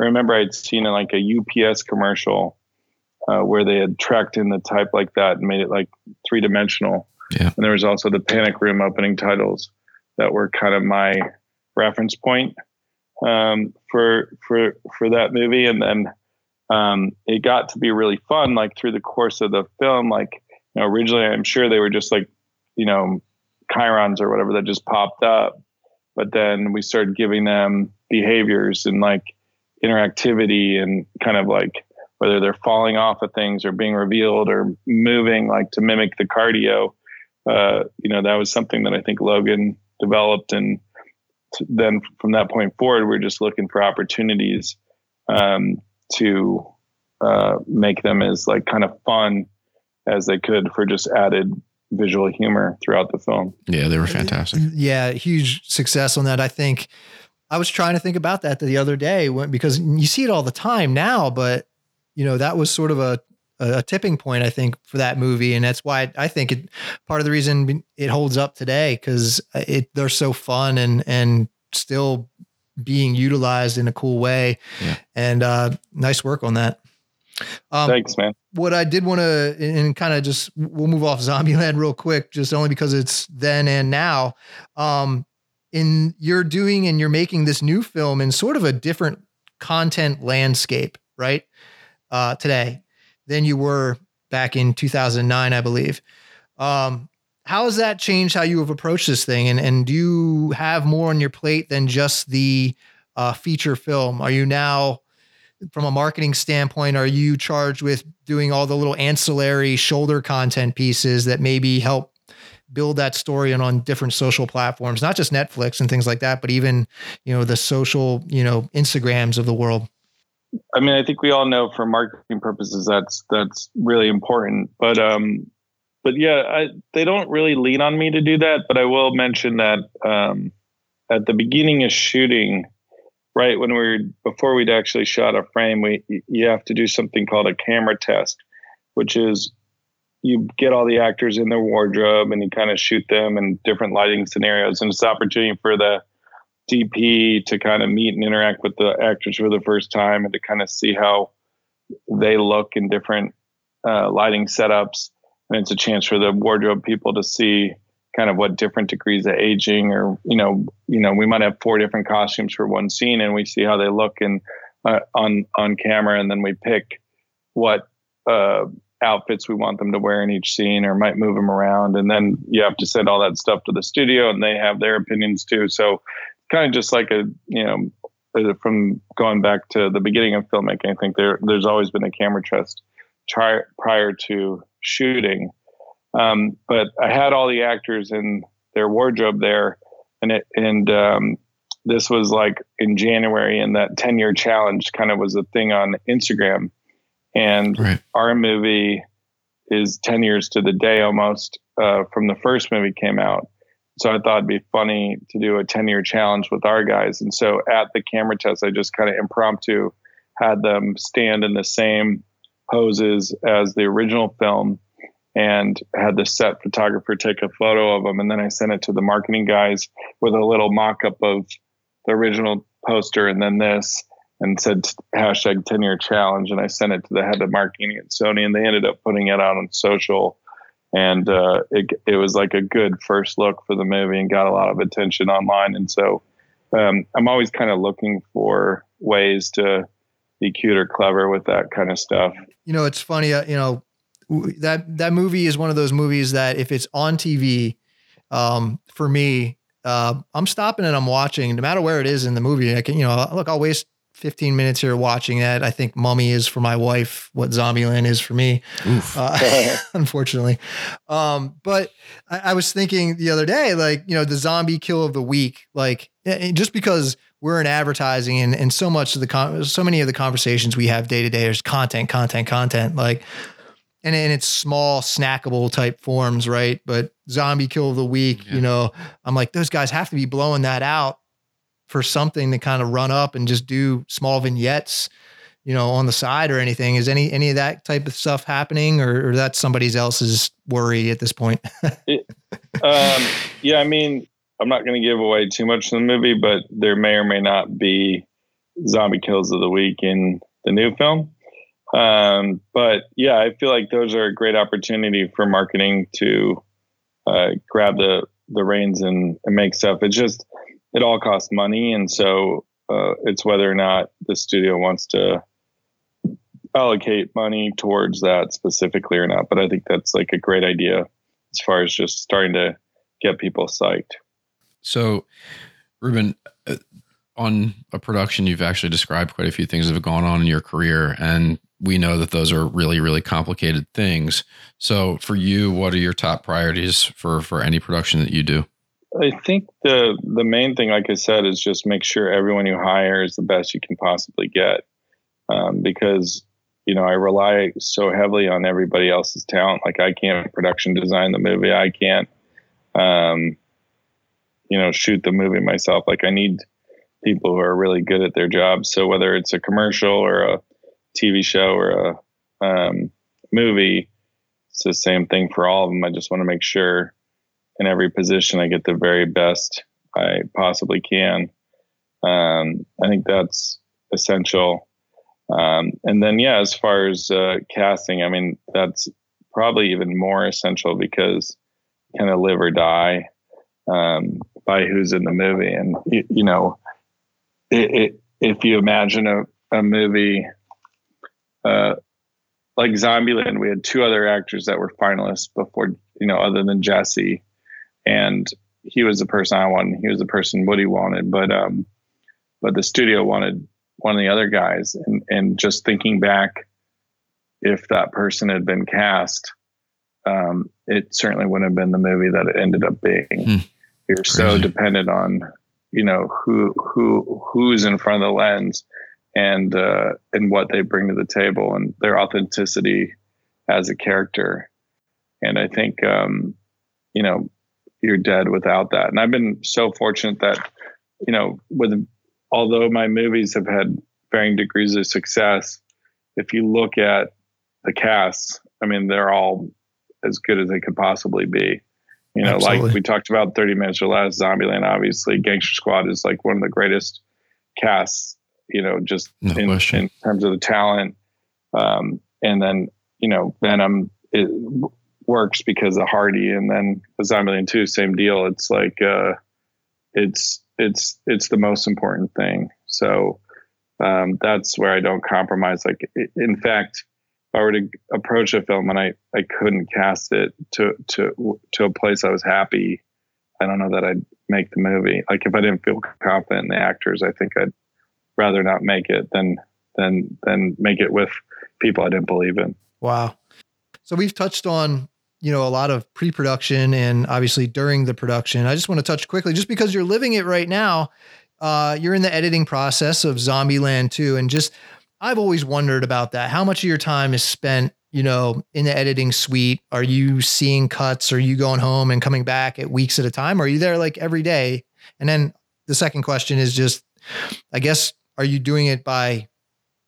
I remember I'd seen like a UPS commercial uh, where they had tracked in the type like that and made it like three dimensional. Yeah. And there was also the Panic Room opening titles that were kind of my reference point um, for for for that movie, and then um, it got to be really fun. Like through the course of the film, like you know, originally I'm sure they were just like you know chyrons or whatever that just popped up, but then we started giving them behaviors and like interactivity and kind of like whether they're falling off of things or being revealed or moving like to mimic the cardio. Uh, you know, that was something that I think Logan developed and then from that point forward, we're just looking for opportunities um, to uh, make them as like kind of fun as they could for just added visual humor throughout the film. Yeah, they were fantastic. Yeah, huge success on that. I think I was trying to think about that the other day when, because you see it all the time now, but you know that was sort of a a tipping point, I think, for that movie, and that's why I think it part of the reason it holds up today because it they're so fun and and still being utilized in a cool way. Yeah. And uh, nice work on that. Um, Thanks, man. What I did want to, and kind of just, we'll move off Zombieland [LAUGHS] real quick, just only because it's then and now. Um, in you're doing and you're making this new film in sort of a different content landscape, right? Uh, today than you were back in 2009, I believe. Um, how has that changed how you have approached this thing? And and do you have more on your plate than just the uh, feature film? Are you now, from a marketing standpoint, are you charged with doing all the little ancillary shoulder content pieces that maybe help build that story and on different social platforms, not just Netflix and things like that, but even you know the social you know Instagrams of the world? I mean, I think we all know for marketing purposes that's that's really important. But um, but yeah, I, they don't really lean on me to do that. But I will mention that um, at the beginning of shooting, right when we are before we'd actually shot a frame, we you have to do something called a camera test, which is you get all the actors in their wardrobe and you kind of shoot them in different lighting scenarios, and it's opportunity for the DP to kind of meet and interact with the actors for the first time and to kind of see how they look in different uh, lighting setups. And it's a chance for the wardrobe people to see kind of what different degrees of aging or you know you know we might have four different costumes for one scene and we see how they look and uh, on on camera and then we pick what uh, outfits we want them to wear in each scene or might move them around. And then you have to send all that stuff to the studio and they have their opinions too. So kind of just like a you know from going back to the beginning of filmmaking i think there there's always been a camera test prior prior to shooting. Um, but I had all the actors in their wardrobe there, and it and um, this was like in January, and that ten year challenge kind of was a thing on Instagram, and right. our movie is ten years to the day almost uh, from the first movie came out. So I thought it'd be funny to do a 10 year challenge with our guys. And so at the camera test, I just kind of impromptu had them stand in the same poses as the original film and had the set photographer take a photo of them. And then I sent it to the marketing guys with a little mock up of the original poster and then this and said hashtag 10 year challenge. And I sent it to the head of marketing at Sony and they ended up putting it out on social. And uh, it, it was like a good first look for the movie and got a lot of attention online. And so um, I'm always kind of looking for ways to be cute or clever with that kind of stuff. You know, it's funny. Uh, you know, that that movie is one of those movies that if it's on TV, um, for me, uh, I'm stopping and I'm watching, no matter where it is in the movie. I can, you know, look, I'll waste 15 minutes here watching that. I think Mummy is for my wife what Zombieland is for me, uh, [LAUGHS] [LAUGHS] unfortunately. Um, but I, I, was thinking the other day, like, you know, the zombie kill of the week, like, just because we're in advertising and, and so much of the, con- so many of the conversations we have day to day is content, content, content. Like, and in its small snackable type forms, right? But zombie kill of the week, yeah. you know, I'm like, those guys have to be blowing that out for something to kind of run up and just do small vignettes, you know, on the side or anything. Is any any of that type of stuff happening, or, or that's somebody else's worry at this point? [LAUGHS] um, yeah, I mean, I'm not going to give away too much in the movie, but there may or may not be zombie kills of the week in the new film. Um, but yeah, I feel like those are a great opportunity for marketing to uh, grab the the reins and, and, make stuff. It's just it all costs money, and so uh, it's whether or not the studio wants to allocate money towards that specifically or not. But I think that's like a great idea as far as just starting to get people psyched. So, Ruben, uh, on a production, you've actually described quite a few things that have gone on in your career, and we know that those are really really complicated things so for you what are your top priorities for for any production that you do I think the the main thing, like I said, is just make sure everyone you hire is the best you can possibly get, um, because you know I rely so heavily on everybody else's talent. Like I can't production design the movie, I can't, um, you know, shoot the movie myself. Like I need people who are really good at their jobs. So whether it's a commercial or a TV show or a um, movie, it's the same thing for all of them. I just want to make sure in every position I get the very best I possibly can. Um, I think that's essential. Um, and then, yeah, as far as uh, casting, I mean, that's probably even more essential because kind of live or die um, by who's in the movie. And, you, you know, it, it, if you imagine a, a movie uh, like Zombieland, we had two other actors that were finalists before, you know, other than Jesse and he was the person I wanted. He was the person Woody wanted, but um, but the studio wanted one of the other guys. And and just thinking back, if that person had been cast, um, it certainly wouldn't have been the movie that it ended up being. Hmm. You're so dependent on you know who who who's in front of the lens and uh, and what they bring to the table and their authenticity as a character. And I think um, you know you're dead without that. And I've been so fortunate that, you know, with although my movies have had varying degrees of success, if you look at the casts, I mean, they're all as good as they could possibly be. You know, Absolutely. like we talked about 30 minutes or less, Zombieland, obviously, Gangster Squad is like one of the greatest casts, you know, just no in, in, terms of the talent. Um, and then, you know, Venom, it, works because of Hardy, and then the Zombieland Two, same deal. It's like uh, it's it's it's the most important thing. So um, that's where I don't compromise. Like in fact, if I were to approach a film and I I couldn't cast it to to to a place I was happy, I don't know that I'd make the movie. Like if I didn't feel confident in the actors, I think I'd rather not make it than than than make it with people I didn't believe in. Wow. So we've touched on you know a lot of pre-production and obviously during the production. I just want to touch quickly, just because you're living it right now. Uh, you're in the editing process of Zombieland 2, and just I've always wondered about that. How much of your time is spent, you know, in the editing suite? Are you seeing cuts? Are you going home and coming back at weeks at a time? Are you there like every day? And then the second question is just, I guess, are you doing it by,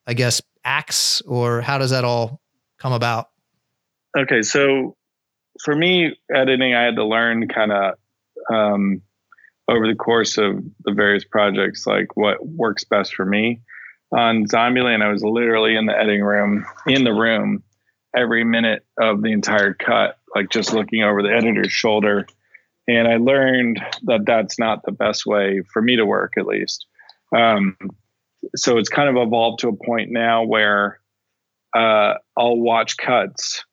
I guess, acts, or how does that all come about? Okay, so for me, editing, I had to learn kind of um, over the course of the various projects, like what works best for me. On Zombieland, I was literally in the editing room, in the room, every minute of the entire cut, like just looking over the editor's shoulder. And I learned that that's not the best way for me to work, at least. Um, so it's kind of evolved to a point now where uh, I'll watch cuts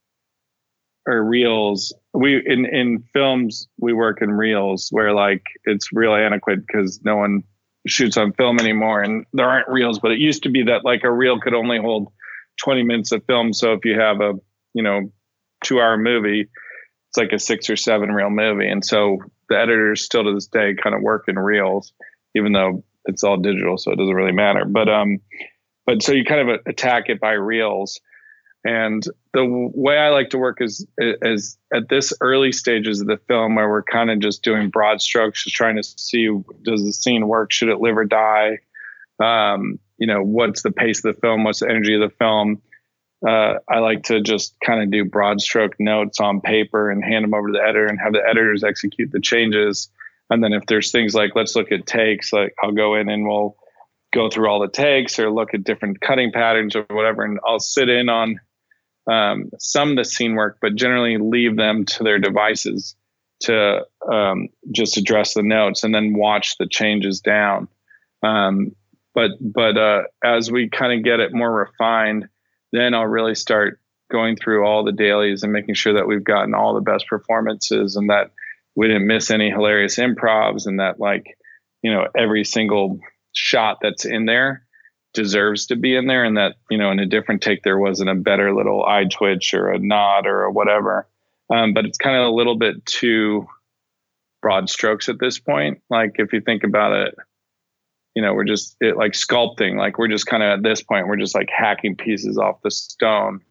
or reels we in in films we work in reels where like it's real adequate because no one shoots on film anymore and there aren't reels but it used to be that like a reel could only hold 20 minutes of film. So if you have a you know two hour movie it's like a six or seven reel movie. And so the editors still to this day kind of work in reels even though it's all digital so it doesn't really matter. But um but so you kind of attack it by reels and the way I like to work is is at this early stages of the film where we're kind of just doing broad strokes, just trying to see does the scene work, should it live or die, um, you know, what's the pace of the film, what's the energy of the film. Uh, I like to just kind of do broad stroke notes on paper and hand them over to the editor and have the editors execute the changes. And then if there's things like let's look at takes, like I'll go in and we'll go through all the takes or look at different cutting patterns or whatever, and I'll sit in on um, some the scene work, but generally leave them to their devices to um, just address the notes and then watch the changes down. Um, but but uh, as we kind of get it more refined, then I'll really start going through all the dailies and making sure that we've gotten all the best performances and that we didn't miss any hilarious improvs and that like you know every single shot that's in there deserves to be in there and that you know in a different take there wasn't a better little eye twitch or a nod or a whatever um, but it's kind of a little bit too broad strokes at this point. Like if you think about it, you know, we're just it, like sculpting. Like we're just kind of at this point, we're just like hacking pieces off the stone.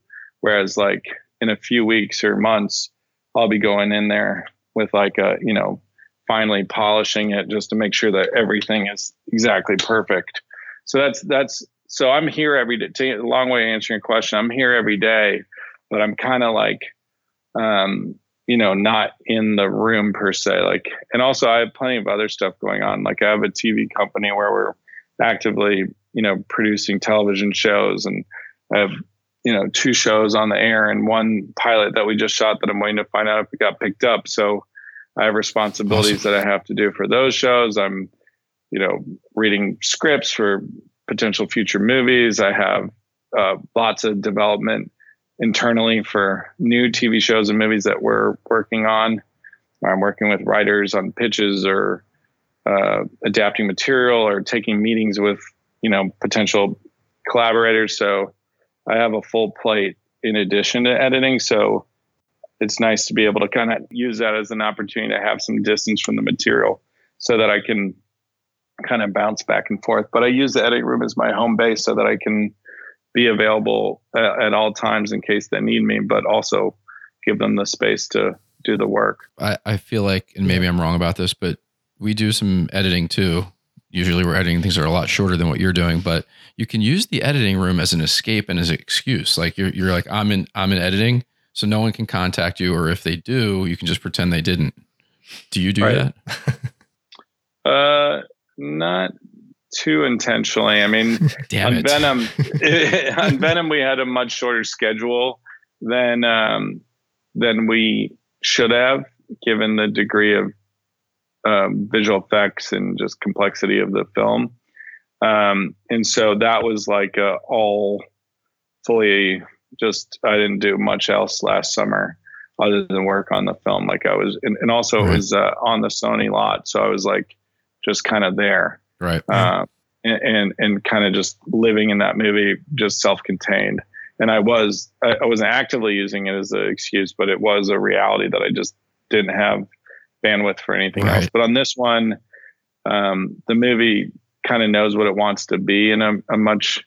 Whereas like in a few weeks or months, I'll be going in there with like a you know finally polishing it just to make sure that everything is exactly perfect. So that's that's so I'm here every day. To a long way of answering your question, I'm here every day, but I'm kind of like, um, you know, not in the room per se. Like, and also I have plenty of other stuff going on. Like I have a TV company where we're actively, you know, producing television shows, and I have, you know, two shows on the air and one pilot that we just shot that I'm waiting to find out if it got picked up. So I have responsibilities awesome. that I have to do for those shows. I'm, you know, reading scripts for potential future movies. I have uh, lots of development internally for new TV shows and movies that we're working on. I'm working with writers on pitches or uh, adapting material or taking meetings with you know potential collaborators. So I have a full plate in addition to editing. So it's nice to be able to kind of use that as an opportunity to have some distance from the material so that I can kind of bounce back and forth. But I use the editing room as my home base so that I can be available at, at all times in case they need me, but also give them the space to do the work. I, I feel like, and maybe I'm wrong about this, but we do some editing too. Usually we're editing things that are a lot shorter than what you're doing, but you can use the editing room as an escape and as an excuse. Like you're, you're like, I'm in, I'm in editing. So no one can contact you. Or if they do, you can just pretend they didn't. Do you do right. that? uh, not too intentionally. I mean, [LAUGHS] on it. Venom, [LAUGHS] on Venom, we had a much shorter schedule than um, than we should have, given the degree of um, visual effects and just complexity of the film. Um, and so that was like a all fully just I didn't do much else last summer other than work on the film. Like I was, and, and also right. it was uh, on the Sony lot, so I was like just kind of there. Right. Uh, and, and, and kind of just living in that movie, just self-contained. And I was, I, I wasn't actively using it as an excuse, but it was a reality that I just didn't have bandwidth for anything right. else. But on this one, um, the movie kind of knows what it wants to be in a, a, much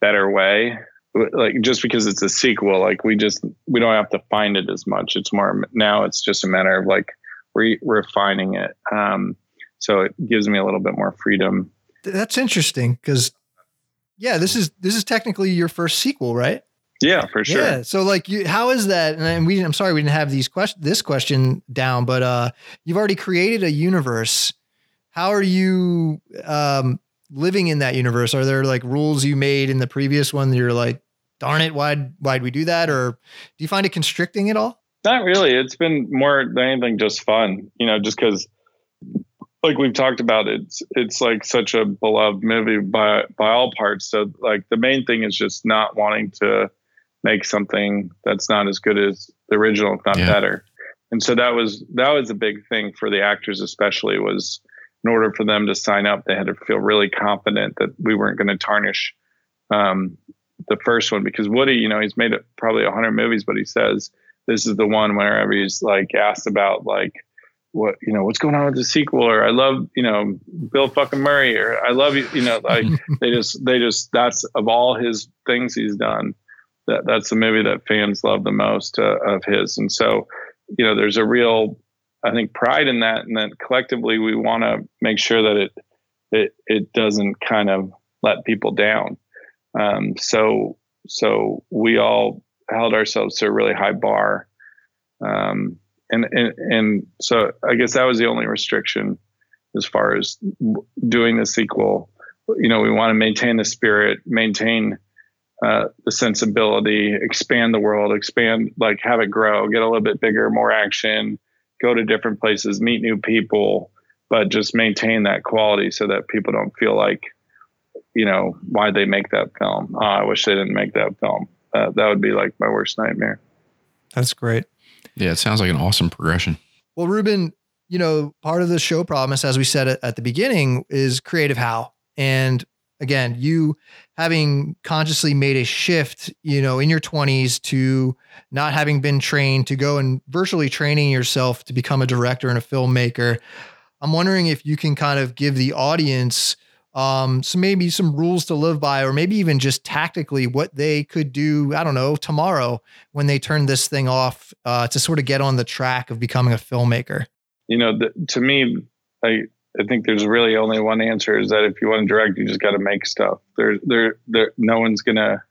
better way. Like just because it's a sequel, like we just we don't have to find it as much. It's more now. It's just a matter of like re- refining it. Um, so it gives me a little bit more freedom. That's interesting because yeah, this is this is technically your first sequel, right? Yeah, for sure. Yeah. So like you how is that? And we I'm sorry we didn't have these question this question down, but uh you've already created a universe. How are you um living in that universe? Are there like rules you made in the previous one that you're like, darn it, why'd why'd we do that? Or do you find it constricting at all? Not really. It's been more than anything just fun, you know, just because like we've talked about it's it's like such a beloved movie by by all parts. So like the main thing is just not wanting to make something that's not as good as the original if not yeah. better. And so that was that was a big thing for the actors especially was in order for them to sign up they had to feel really confident that we weren't going to tarnish um, the first one. Because woody you know he's made probably 100 movies but he says this is the one whenever he's like asked about like what you know what's going on with the sequel? Or i love you know bill fucking murray or i love you you know like [LAUGHS] they just they just that's of all his things he's done that that's the movie that fans love the most uh, of his. And so you know there's a real i think pride in that and that collectively we want to make sure that it it it doesn't kind of let people down. Um, so so we all held ourselves to a really high bar um, and, and and so I guess that was the only restriction as far as doing the sequel. You know, we want to maintain the spirit, maintain uh, the sensibility, expand the world, expand like have it grow, get a little bit bigger, more action, go to different places, meet new people, but just maintain that quality so that people don't feel like, you know, why they make that film. Oh, I wish they didn't make that film. Uh, that would be like my worst nightmare. That's great. Yeah, it sounds like an awesome progression. Well, Ruben, you know, part of the show promise, as we said at, the beginning, is creative how. And again, you having consciously made a shift, you know, in your 20s to not having been trained to go and virtually training yourself to become a director and a filmmaker. I'm wondering if you can kind of give the audience um, some maybe some rules to live by, or maybe even just tactically what they could do. I don't know tomorrow when they turn this thing off uh, to sort of get on the track of becoming a filmmaker. You know, the, to me, I I think there's really only one answer: is that if you want to direct, you just got to make stuff. There, there, there. No one's gonna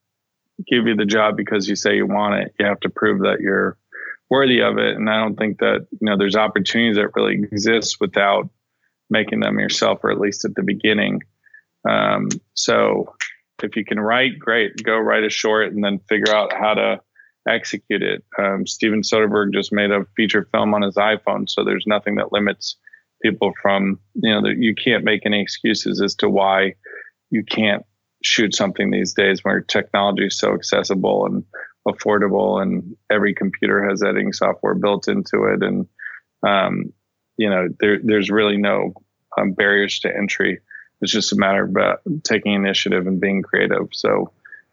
give you the job because you say you want it. You have to prove that you're worthy of it. And I don't think that you know there's opportunities that really exist without making them yourself, or at least at the beginning. Um, so if you can write, great. Go write a short and then figure out how to execute it. Um, Steven Soderbergh just made a feature film on his iPhone, so there's nothing that limits people from you know you can't make any excuses as to why you can't shoot something these days where technology is so accessible and affordable and every computer has editing software built into it and um, you know there, there's really no um, barriers to entry it's just a matter of taking initiative and being creative. So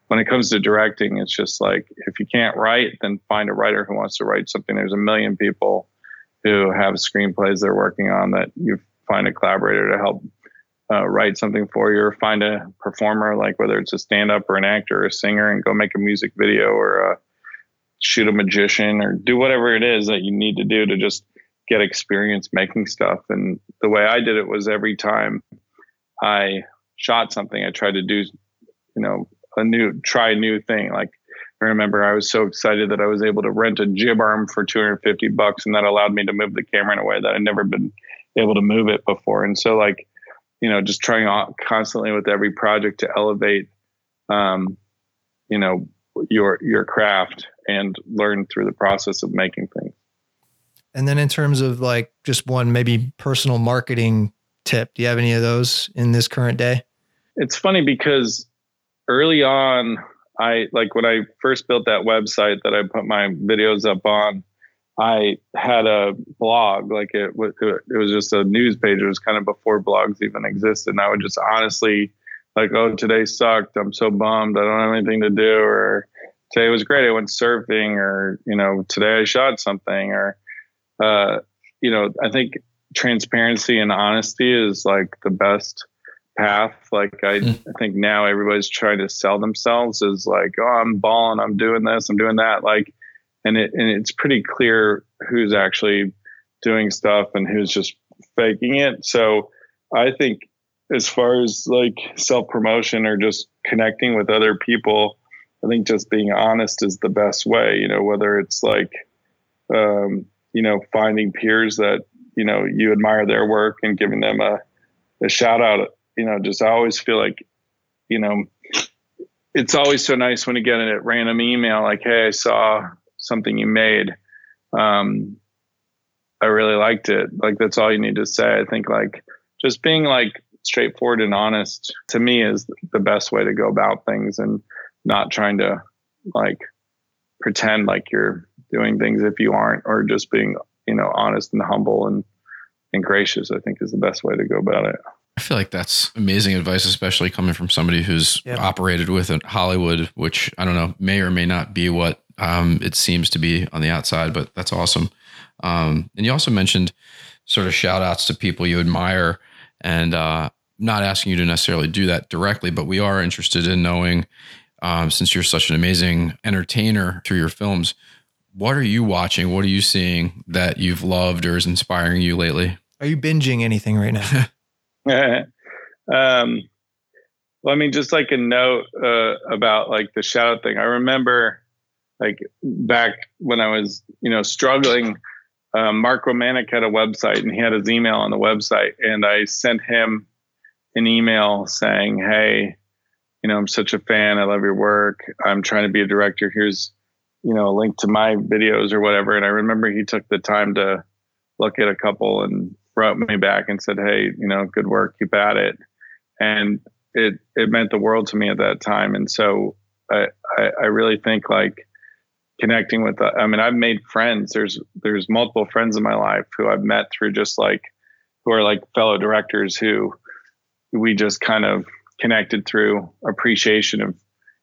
when it comes to directing, it's just like if you can't write, then find a writer who wants to write something. There's a million people who have screenplays they're working on that you find a collaborator to help uh, write something for you, or find a performer, like whether it's a stand up or an actor or a singer, and go make a music video or uh, shoot a magician or do whatever it is that you need to do to just get experience making stuff. And the way I did it was every time I shot something, I tried to do, you know, a new, try a new thing. Like I remember I was so excited that I was able to rent a jib arm for 250 bucks and that allowed me to move the camera in a way that I'd never been able to move it before. And so like, you know, just trying constantly with every project to elevate, um, you know, your, your craft and learn through the process of making things. And then in terms of like just one maybe personal marketing tip? Do you have any of those in this current day? It's funny because early on, I like when I first built that website that I put my videos up on. I had a blog, like it, it was just a news page. It was kind of before blogs even existed. And I would just honestly, like, oh, today sucked. I'm so bummed. I don't have anything to do. Or today was great. I went surfing. Or, you know, today I shot something. Or, uh, you know, I think transparency and honesty is like the best path. Like I, mm. I think now everybody's trying to sell themselves as like, oh, I'm balling, I'm doing this, I'm doing that. Like, and it and it's pretty clear who's actually doing stuff and who's just faking it. So I think as far as like self promotion or just connecting with other people, I think just being honest is the best way. You know, whether it's like, um, you know, finding peers that you know you admire their work and giving them a, a shout out you know just i always feel like you know it's always so nice when you get a random email like hey i saw something you made. Um i really liked it. Like that's all you need to say. I think like just being like straightforward and honest to me is the best way to go about things and not trying to like pretend like you're doing things if you aren't or just being you know, honest and humble and and gracious, I think is the best way to go about it. I feel like that's amazing advice, especially coming from somebody who's yep. operated with Hollywood, which I don't know, may or may not be what um, it seems to be on the outside, but that's awesome. Um, and you also mentioned sort of shout outs to people you admire and uh, not asking you to necessarily do that directly, but we are interested in knowing, um, since you're such an amazing entertainer through your films, what are you watching? What are you seeing that you've loved or is inspiring you lately? Are you binging anything right now? [LAUGHS] [LAUGHS] um, well, I mean, just like a note uh, about like the shadow thing. I remember like back when I was, you know, struggling. Um, Mark Romanek had a website and he had his email on the website, and I sent him an email saying, "Hey, you know, I'm such a fan. I love your work. I'm trying to be a director. Here's you know, a link to my videos or whatever. And I remember he took the time to look at a couple and wrote me back and said, Hey, you know, good work, keep at it. And it, it meant the world to me at that time. And so I, I, I really think like connecting with, the, I mean, I've made friends. There's, there's multiple friends in my life who I've met through just like, who are like fellow directors who we just kind of connected through appreciation of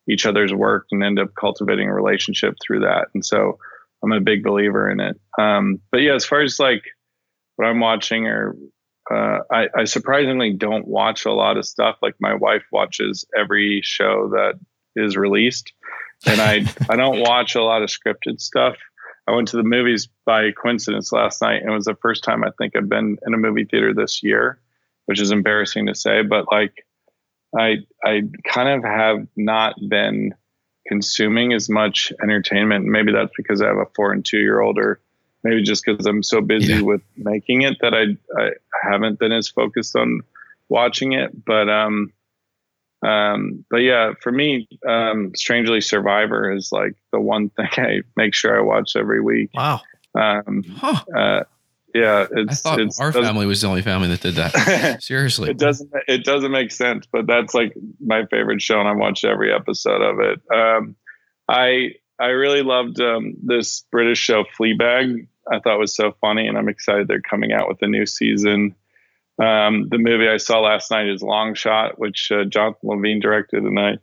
each other's work and end up cultivating a relationship through that. And so I'm a big believer in it. Um, but yeah, as far as like what I'm watching or uh, I, I, surprisingly don't watch a lot of stuff. Like my wife watches every show that is released, and I [LAUGHS] I don't watch a lot of scripted stuff. I went to the movies by coincidence last night, and it was the first time I think I've been in a movie theater this year, which is embarrassing to say, but like I I kind of have not been consuming as much entertainment. Maybe that's because I have a four and two year old, or maybe just because I'm so busy yeah. with making it that I I haven't been as focused on watching it. But um, um, but yeah, for me, um, strangely, Survivor is like the one thing [LAUGHS] I make sure I watch every week. Wow. Um, huh. uh, yeah, I thought our family was the only family that did that. [LAUGHS] Seriously, it doesn't it doesn't make sense, but that's like my favorite show, and I watched every episode of it. Um, I I really loved um, this British show Fleabag. I thought was so funny, and I'm excited they're coming out with a new season. Um, the movie I saw last night is Long Shot, which uh, Jonathan Levine directed, and I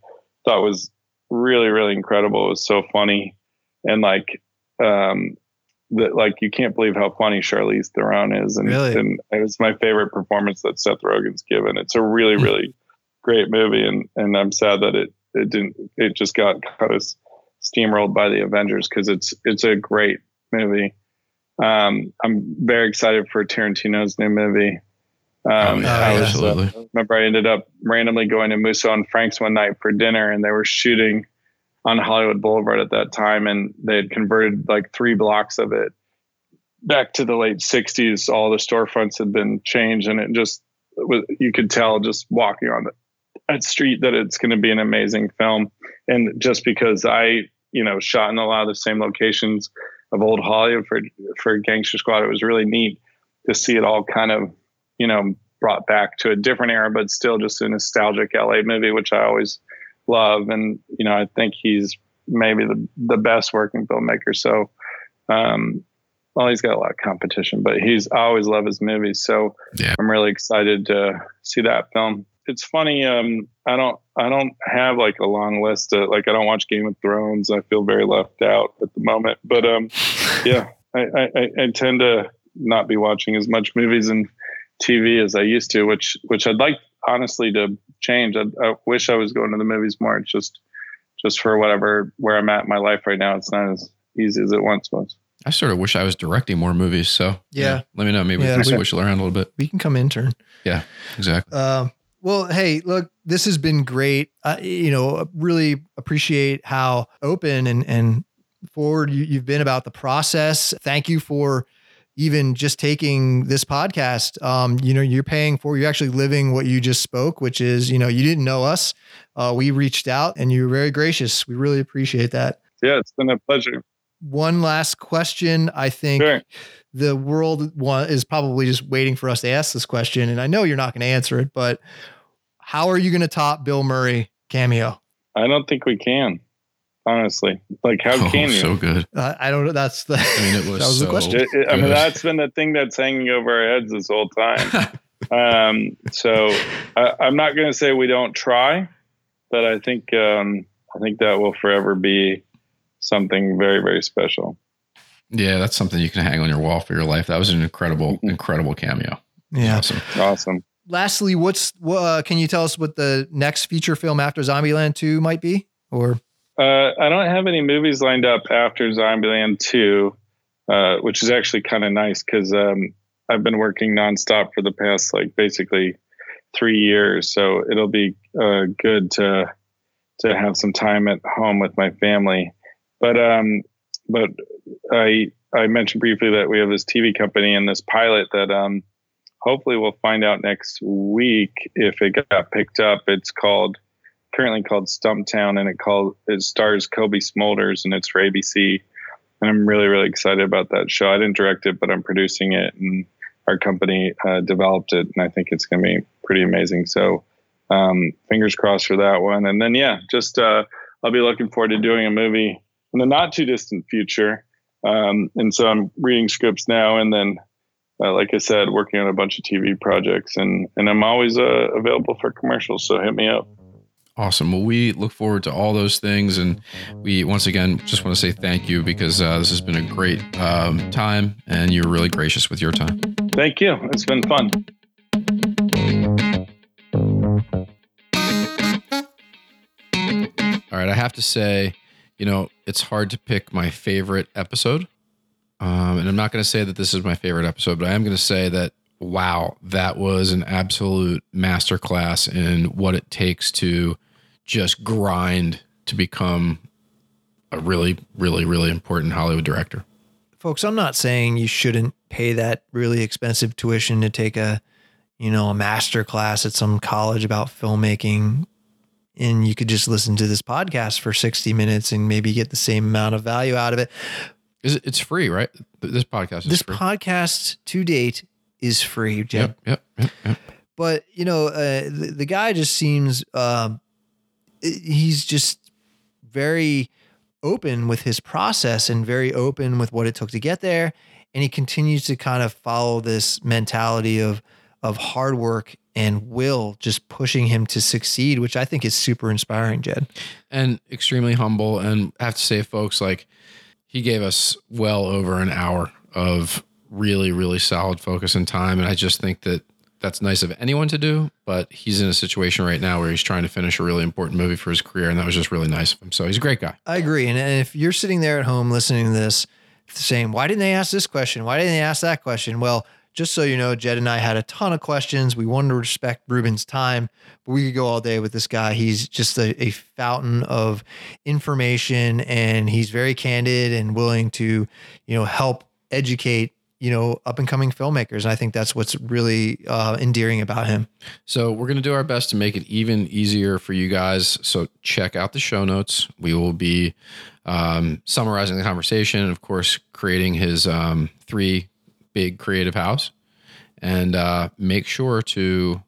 thought was really, really incredible. It was so funny, and like, um, that like you can't believe how funny Charlize Theron is, and, really? and it was my favorite performance that Seth Rogen's given. It's a really, hmm. really great movie, and and I'm sad that it it didn't it just got kind of steamrolled by the Avengers because it's it's a great movie. Um, I'm very excited for Tarantino's new movie. Um, oh, I was, uh, remember I ended up randomly going to Musso and Frank's one night for dinner, and they were shooting on Hollywood Boulevard at that time, and they had converted like three blocks of it back to the late '60s. All the storefronts had been changed, and it just was, you could tell just walking on that street that it's going to be an amazing film. And just because I, you know, shot in a lot of the same locations of old Hollywood for for Gangster Squad, it was really neat to see it all kind of you know, brought back to a different era, but still just a nostalgic LA movie, which I always love. And, you know, I think he's maybe the, the best working filmmaker. So, um, well, he's got a lot of competition, but he's I always love his movies. So yeah. I'm really excited to see that film. It's funny. Um, I don't, I don't have like a long list of like, I don't watch Game of Thrones. I feel very left out at the moment, but, um, [LAUGHS] yeah, I, I, I tend to not be watching as much movies and TV as I used to, which which I'd like honestly to change. I, I wish I was going to the movies more. It's just just for whatever where I'm at in my life right now. It's not as easy as it once was. I sort of wish I was directing more movies. So yeah, yeah let me know. Maybe yeah, we can switch it around a little bit. We can come intern. Yeah, exactly. Uh, well, hey, look, this has been great. Uh, you know, really appreciate how open and and forward you, you've been about the process. Thank you for even just taking this podcast, um, you know, you're paying for, you're actually living what you just spoke, which is, you know, you didn't know us. Uh, we reached out and you were very gracious. We really appreciate that. Yeah, it's been a pleasure. One last question. I think sure. the world is probably just waiting for us to ask this question. And I know you're not going to answer it, but how are you going to top Bill Murray cameo? I don't think we can honestly. Like, how [LAUGHS] oh, can you? So good. Uh, I don't know. That's the. I mean, it [LAUGHS] was. that was so the question. It, it, I mean, that's been the thing that's hanging over our heads this whole time. [LAUGHS] um, so I, am not going to say we don't try, but I think um, I think that will forever be something very very special. Yeah, that's something you can hang on your wall for your life. That was an incredible, mm-hmm. incredible cameo. Yeah, awesome, awesome. Lastly, what's uh, can you tell us what the next feature film after Zombieland Two might be, or uh, I don't have any movies lined up after Zombieland 2, uh, which is actually kind of nice because um, I've been working nonstop for the past, like, basically three years. So it'll be uh, good to to have some time at home with my family. But um, but I I mentioned briefly that we have this TV company and this pilot that um, hopefully we'll find out next week if it got picked up. It's called currently called Stumptown, and it called it stars Cobie Smulders, and it's for ABC. And I'm really really excited about that show. I didn't direct it, but I'm producing it, and our company uh, developed it, and I think it's going to be pretty amazing. So um, fingers crossed for that one. And then yeah, just uh, I'll be looking forward to doing a movie in the not too distant future. Um, and so I'm reading scripts now, and then uh, like I said, working on a bunch of TV projects, and and I'm always uh, available for commercials. So hit me up. Awesome. Well, we look forward to all those things, and we once again just want to say thank you because uh, this has been a great um, time, and you're really gracious with your time. Thank you. It's been fun. All right, I have to say, you know, it's hard to pick my favorite episode. Um, and I'm not going to say that this is my favorite episode, but I am going to say that wow, that was an absolute masterclass in what it takes to just grind to become a really, really, really important Hollywood director. Folks, I'm not saying you shouldn't pay that really expensive tuition to take a, you know, a master class at some college about filmmaking. And you could just listen to this podcast for 60 minutes and maybe get the same amount of value out of it. It's free, right? This podcast is This free. podcast to date is free, Jed. Yep, yep, yep, yep. But you know, uh, the, the guy just seems um, he's just very open with his process and very open with what it took to get there, and he continues to kind of follow this mentality of of hard work and will just pushing him to succeed, which I think is super inspiring, Jed. and extremely humble. And I have to say, folks, like he gave us well over an hour of really, really solid focus and time. And I just think that that's nice of anyone to do, but he's in a situation right now where he's trying to finish a really important movie for his career. And that was just really nice of him. So he's a great guy. I agree. And, if you're sitting there at home listening to this, saying, why didn't they ask this question? Why didn't they ask that question? Well, just so you know, Jed and I had a ton of questions. We wanted to respect Ruben's time, but we could go all day with this guy. He's just a, a fountain of information and he's very candid and willing to, you know, help educate, you know, up and coming filmmakers. And I think that's what's really uh, endearing about him. So we're going to do our best to make it even easier for you guys. So check out the show notes. We will be um, summarizing the conversation, and of course, creating his um, three big creative house. And uh, make sure to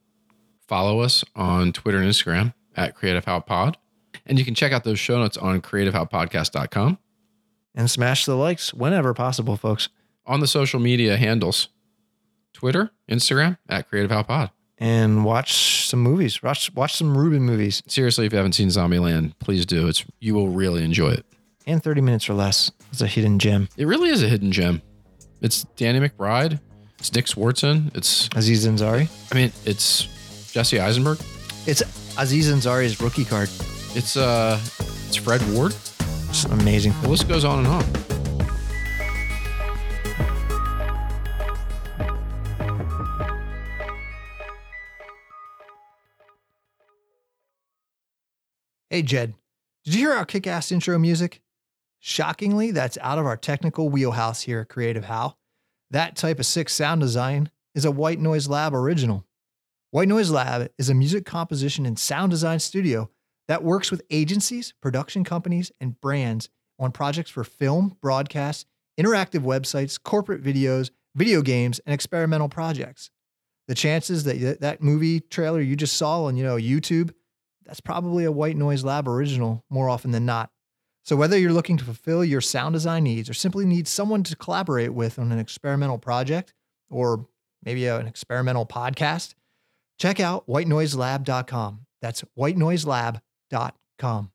follow us on Twitter and Instagram at Creative How Pod. And you can check out those show notes on creativehowpodcast.com And smash the likes whenever possible, folks. On the social media handles Twitter, Instagram at Creative How Pod. And watch some movies. Watch watch some Ruben movies. Seriously, if you haven't seen Zombieland, please do. It's you will really enjoy it. And 30 minutes or less. It's a hidden gem. It really is a hidden gem. It's Danny McBride. It's Nick Swardson. It's Aziz Ansari. I mean, it's Jesse Eisenberg. It's Aziz Ansari's rookie card. It's uh, it's Fred Ward. It's amazing. The list goes on and on. Hey, Jed, did you hear our kick ass intro music? Shockingly, that's out of our technical wheelhouse here at Creative How. That type of sick sound design is a White Noise Lab original. White Noise Lab is a music composition and sound design studio that works with agencies, production companies, and brands on projects for film, broadcast, interactive websites, corporate videos, video games, and experimental projects. The chances that that movie trailer you just saw on, you know, YouTube that's probably a White Noise Lab original more often than not. So, whether you're looking to fulfill your sound design needs or simply need someone to collaborate with on an experimental project or maybe an experimental podcast, check out whitenoiselab.com. That's whitenoiselab.com.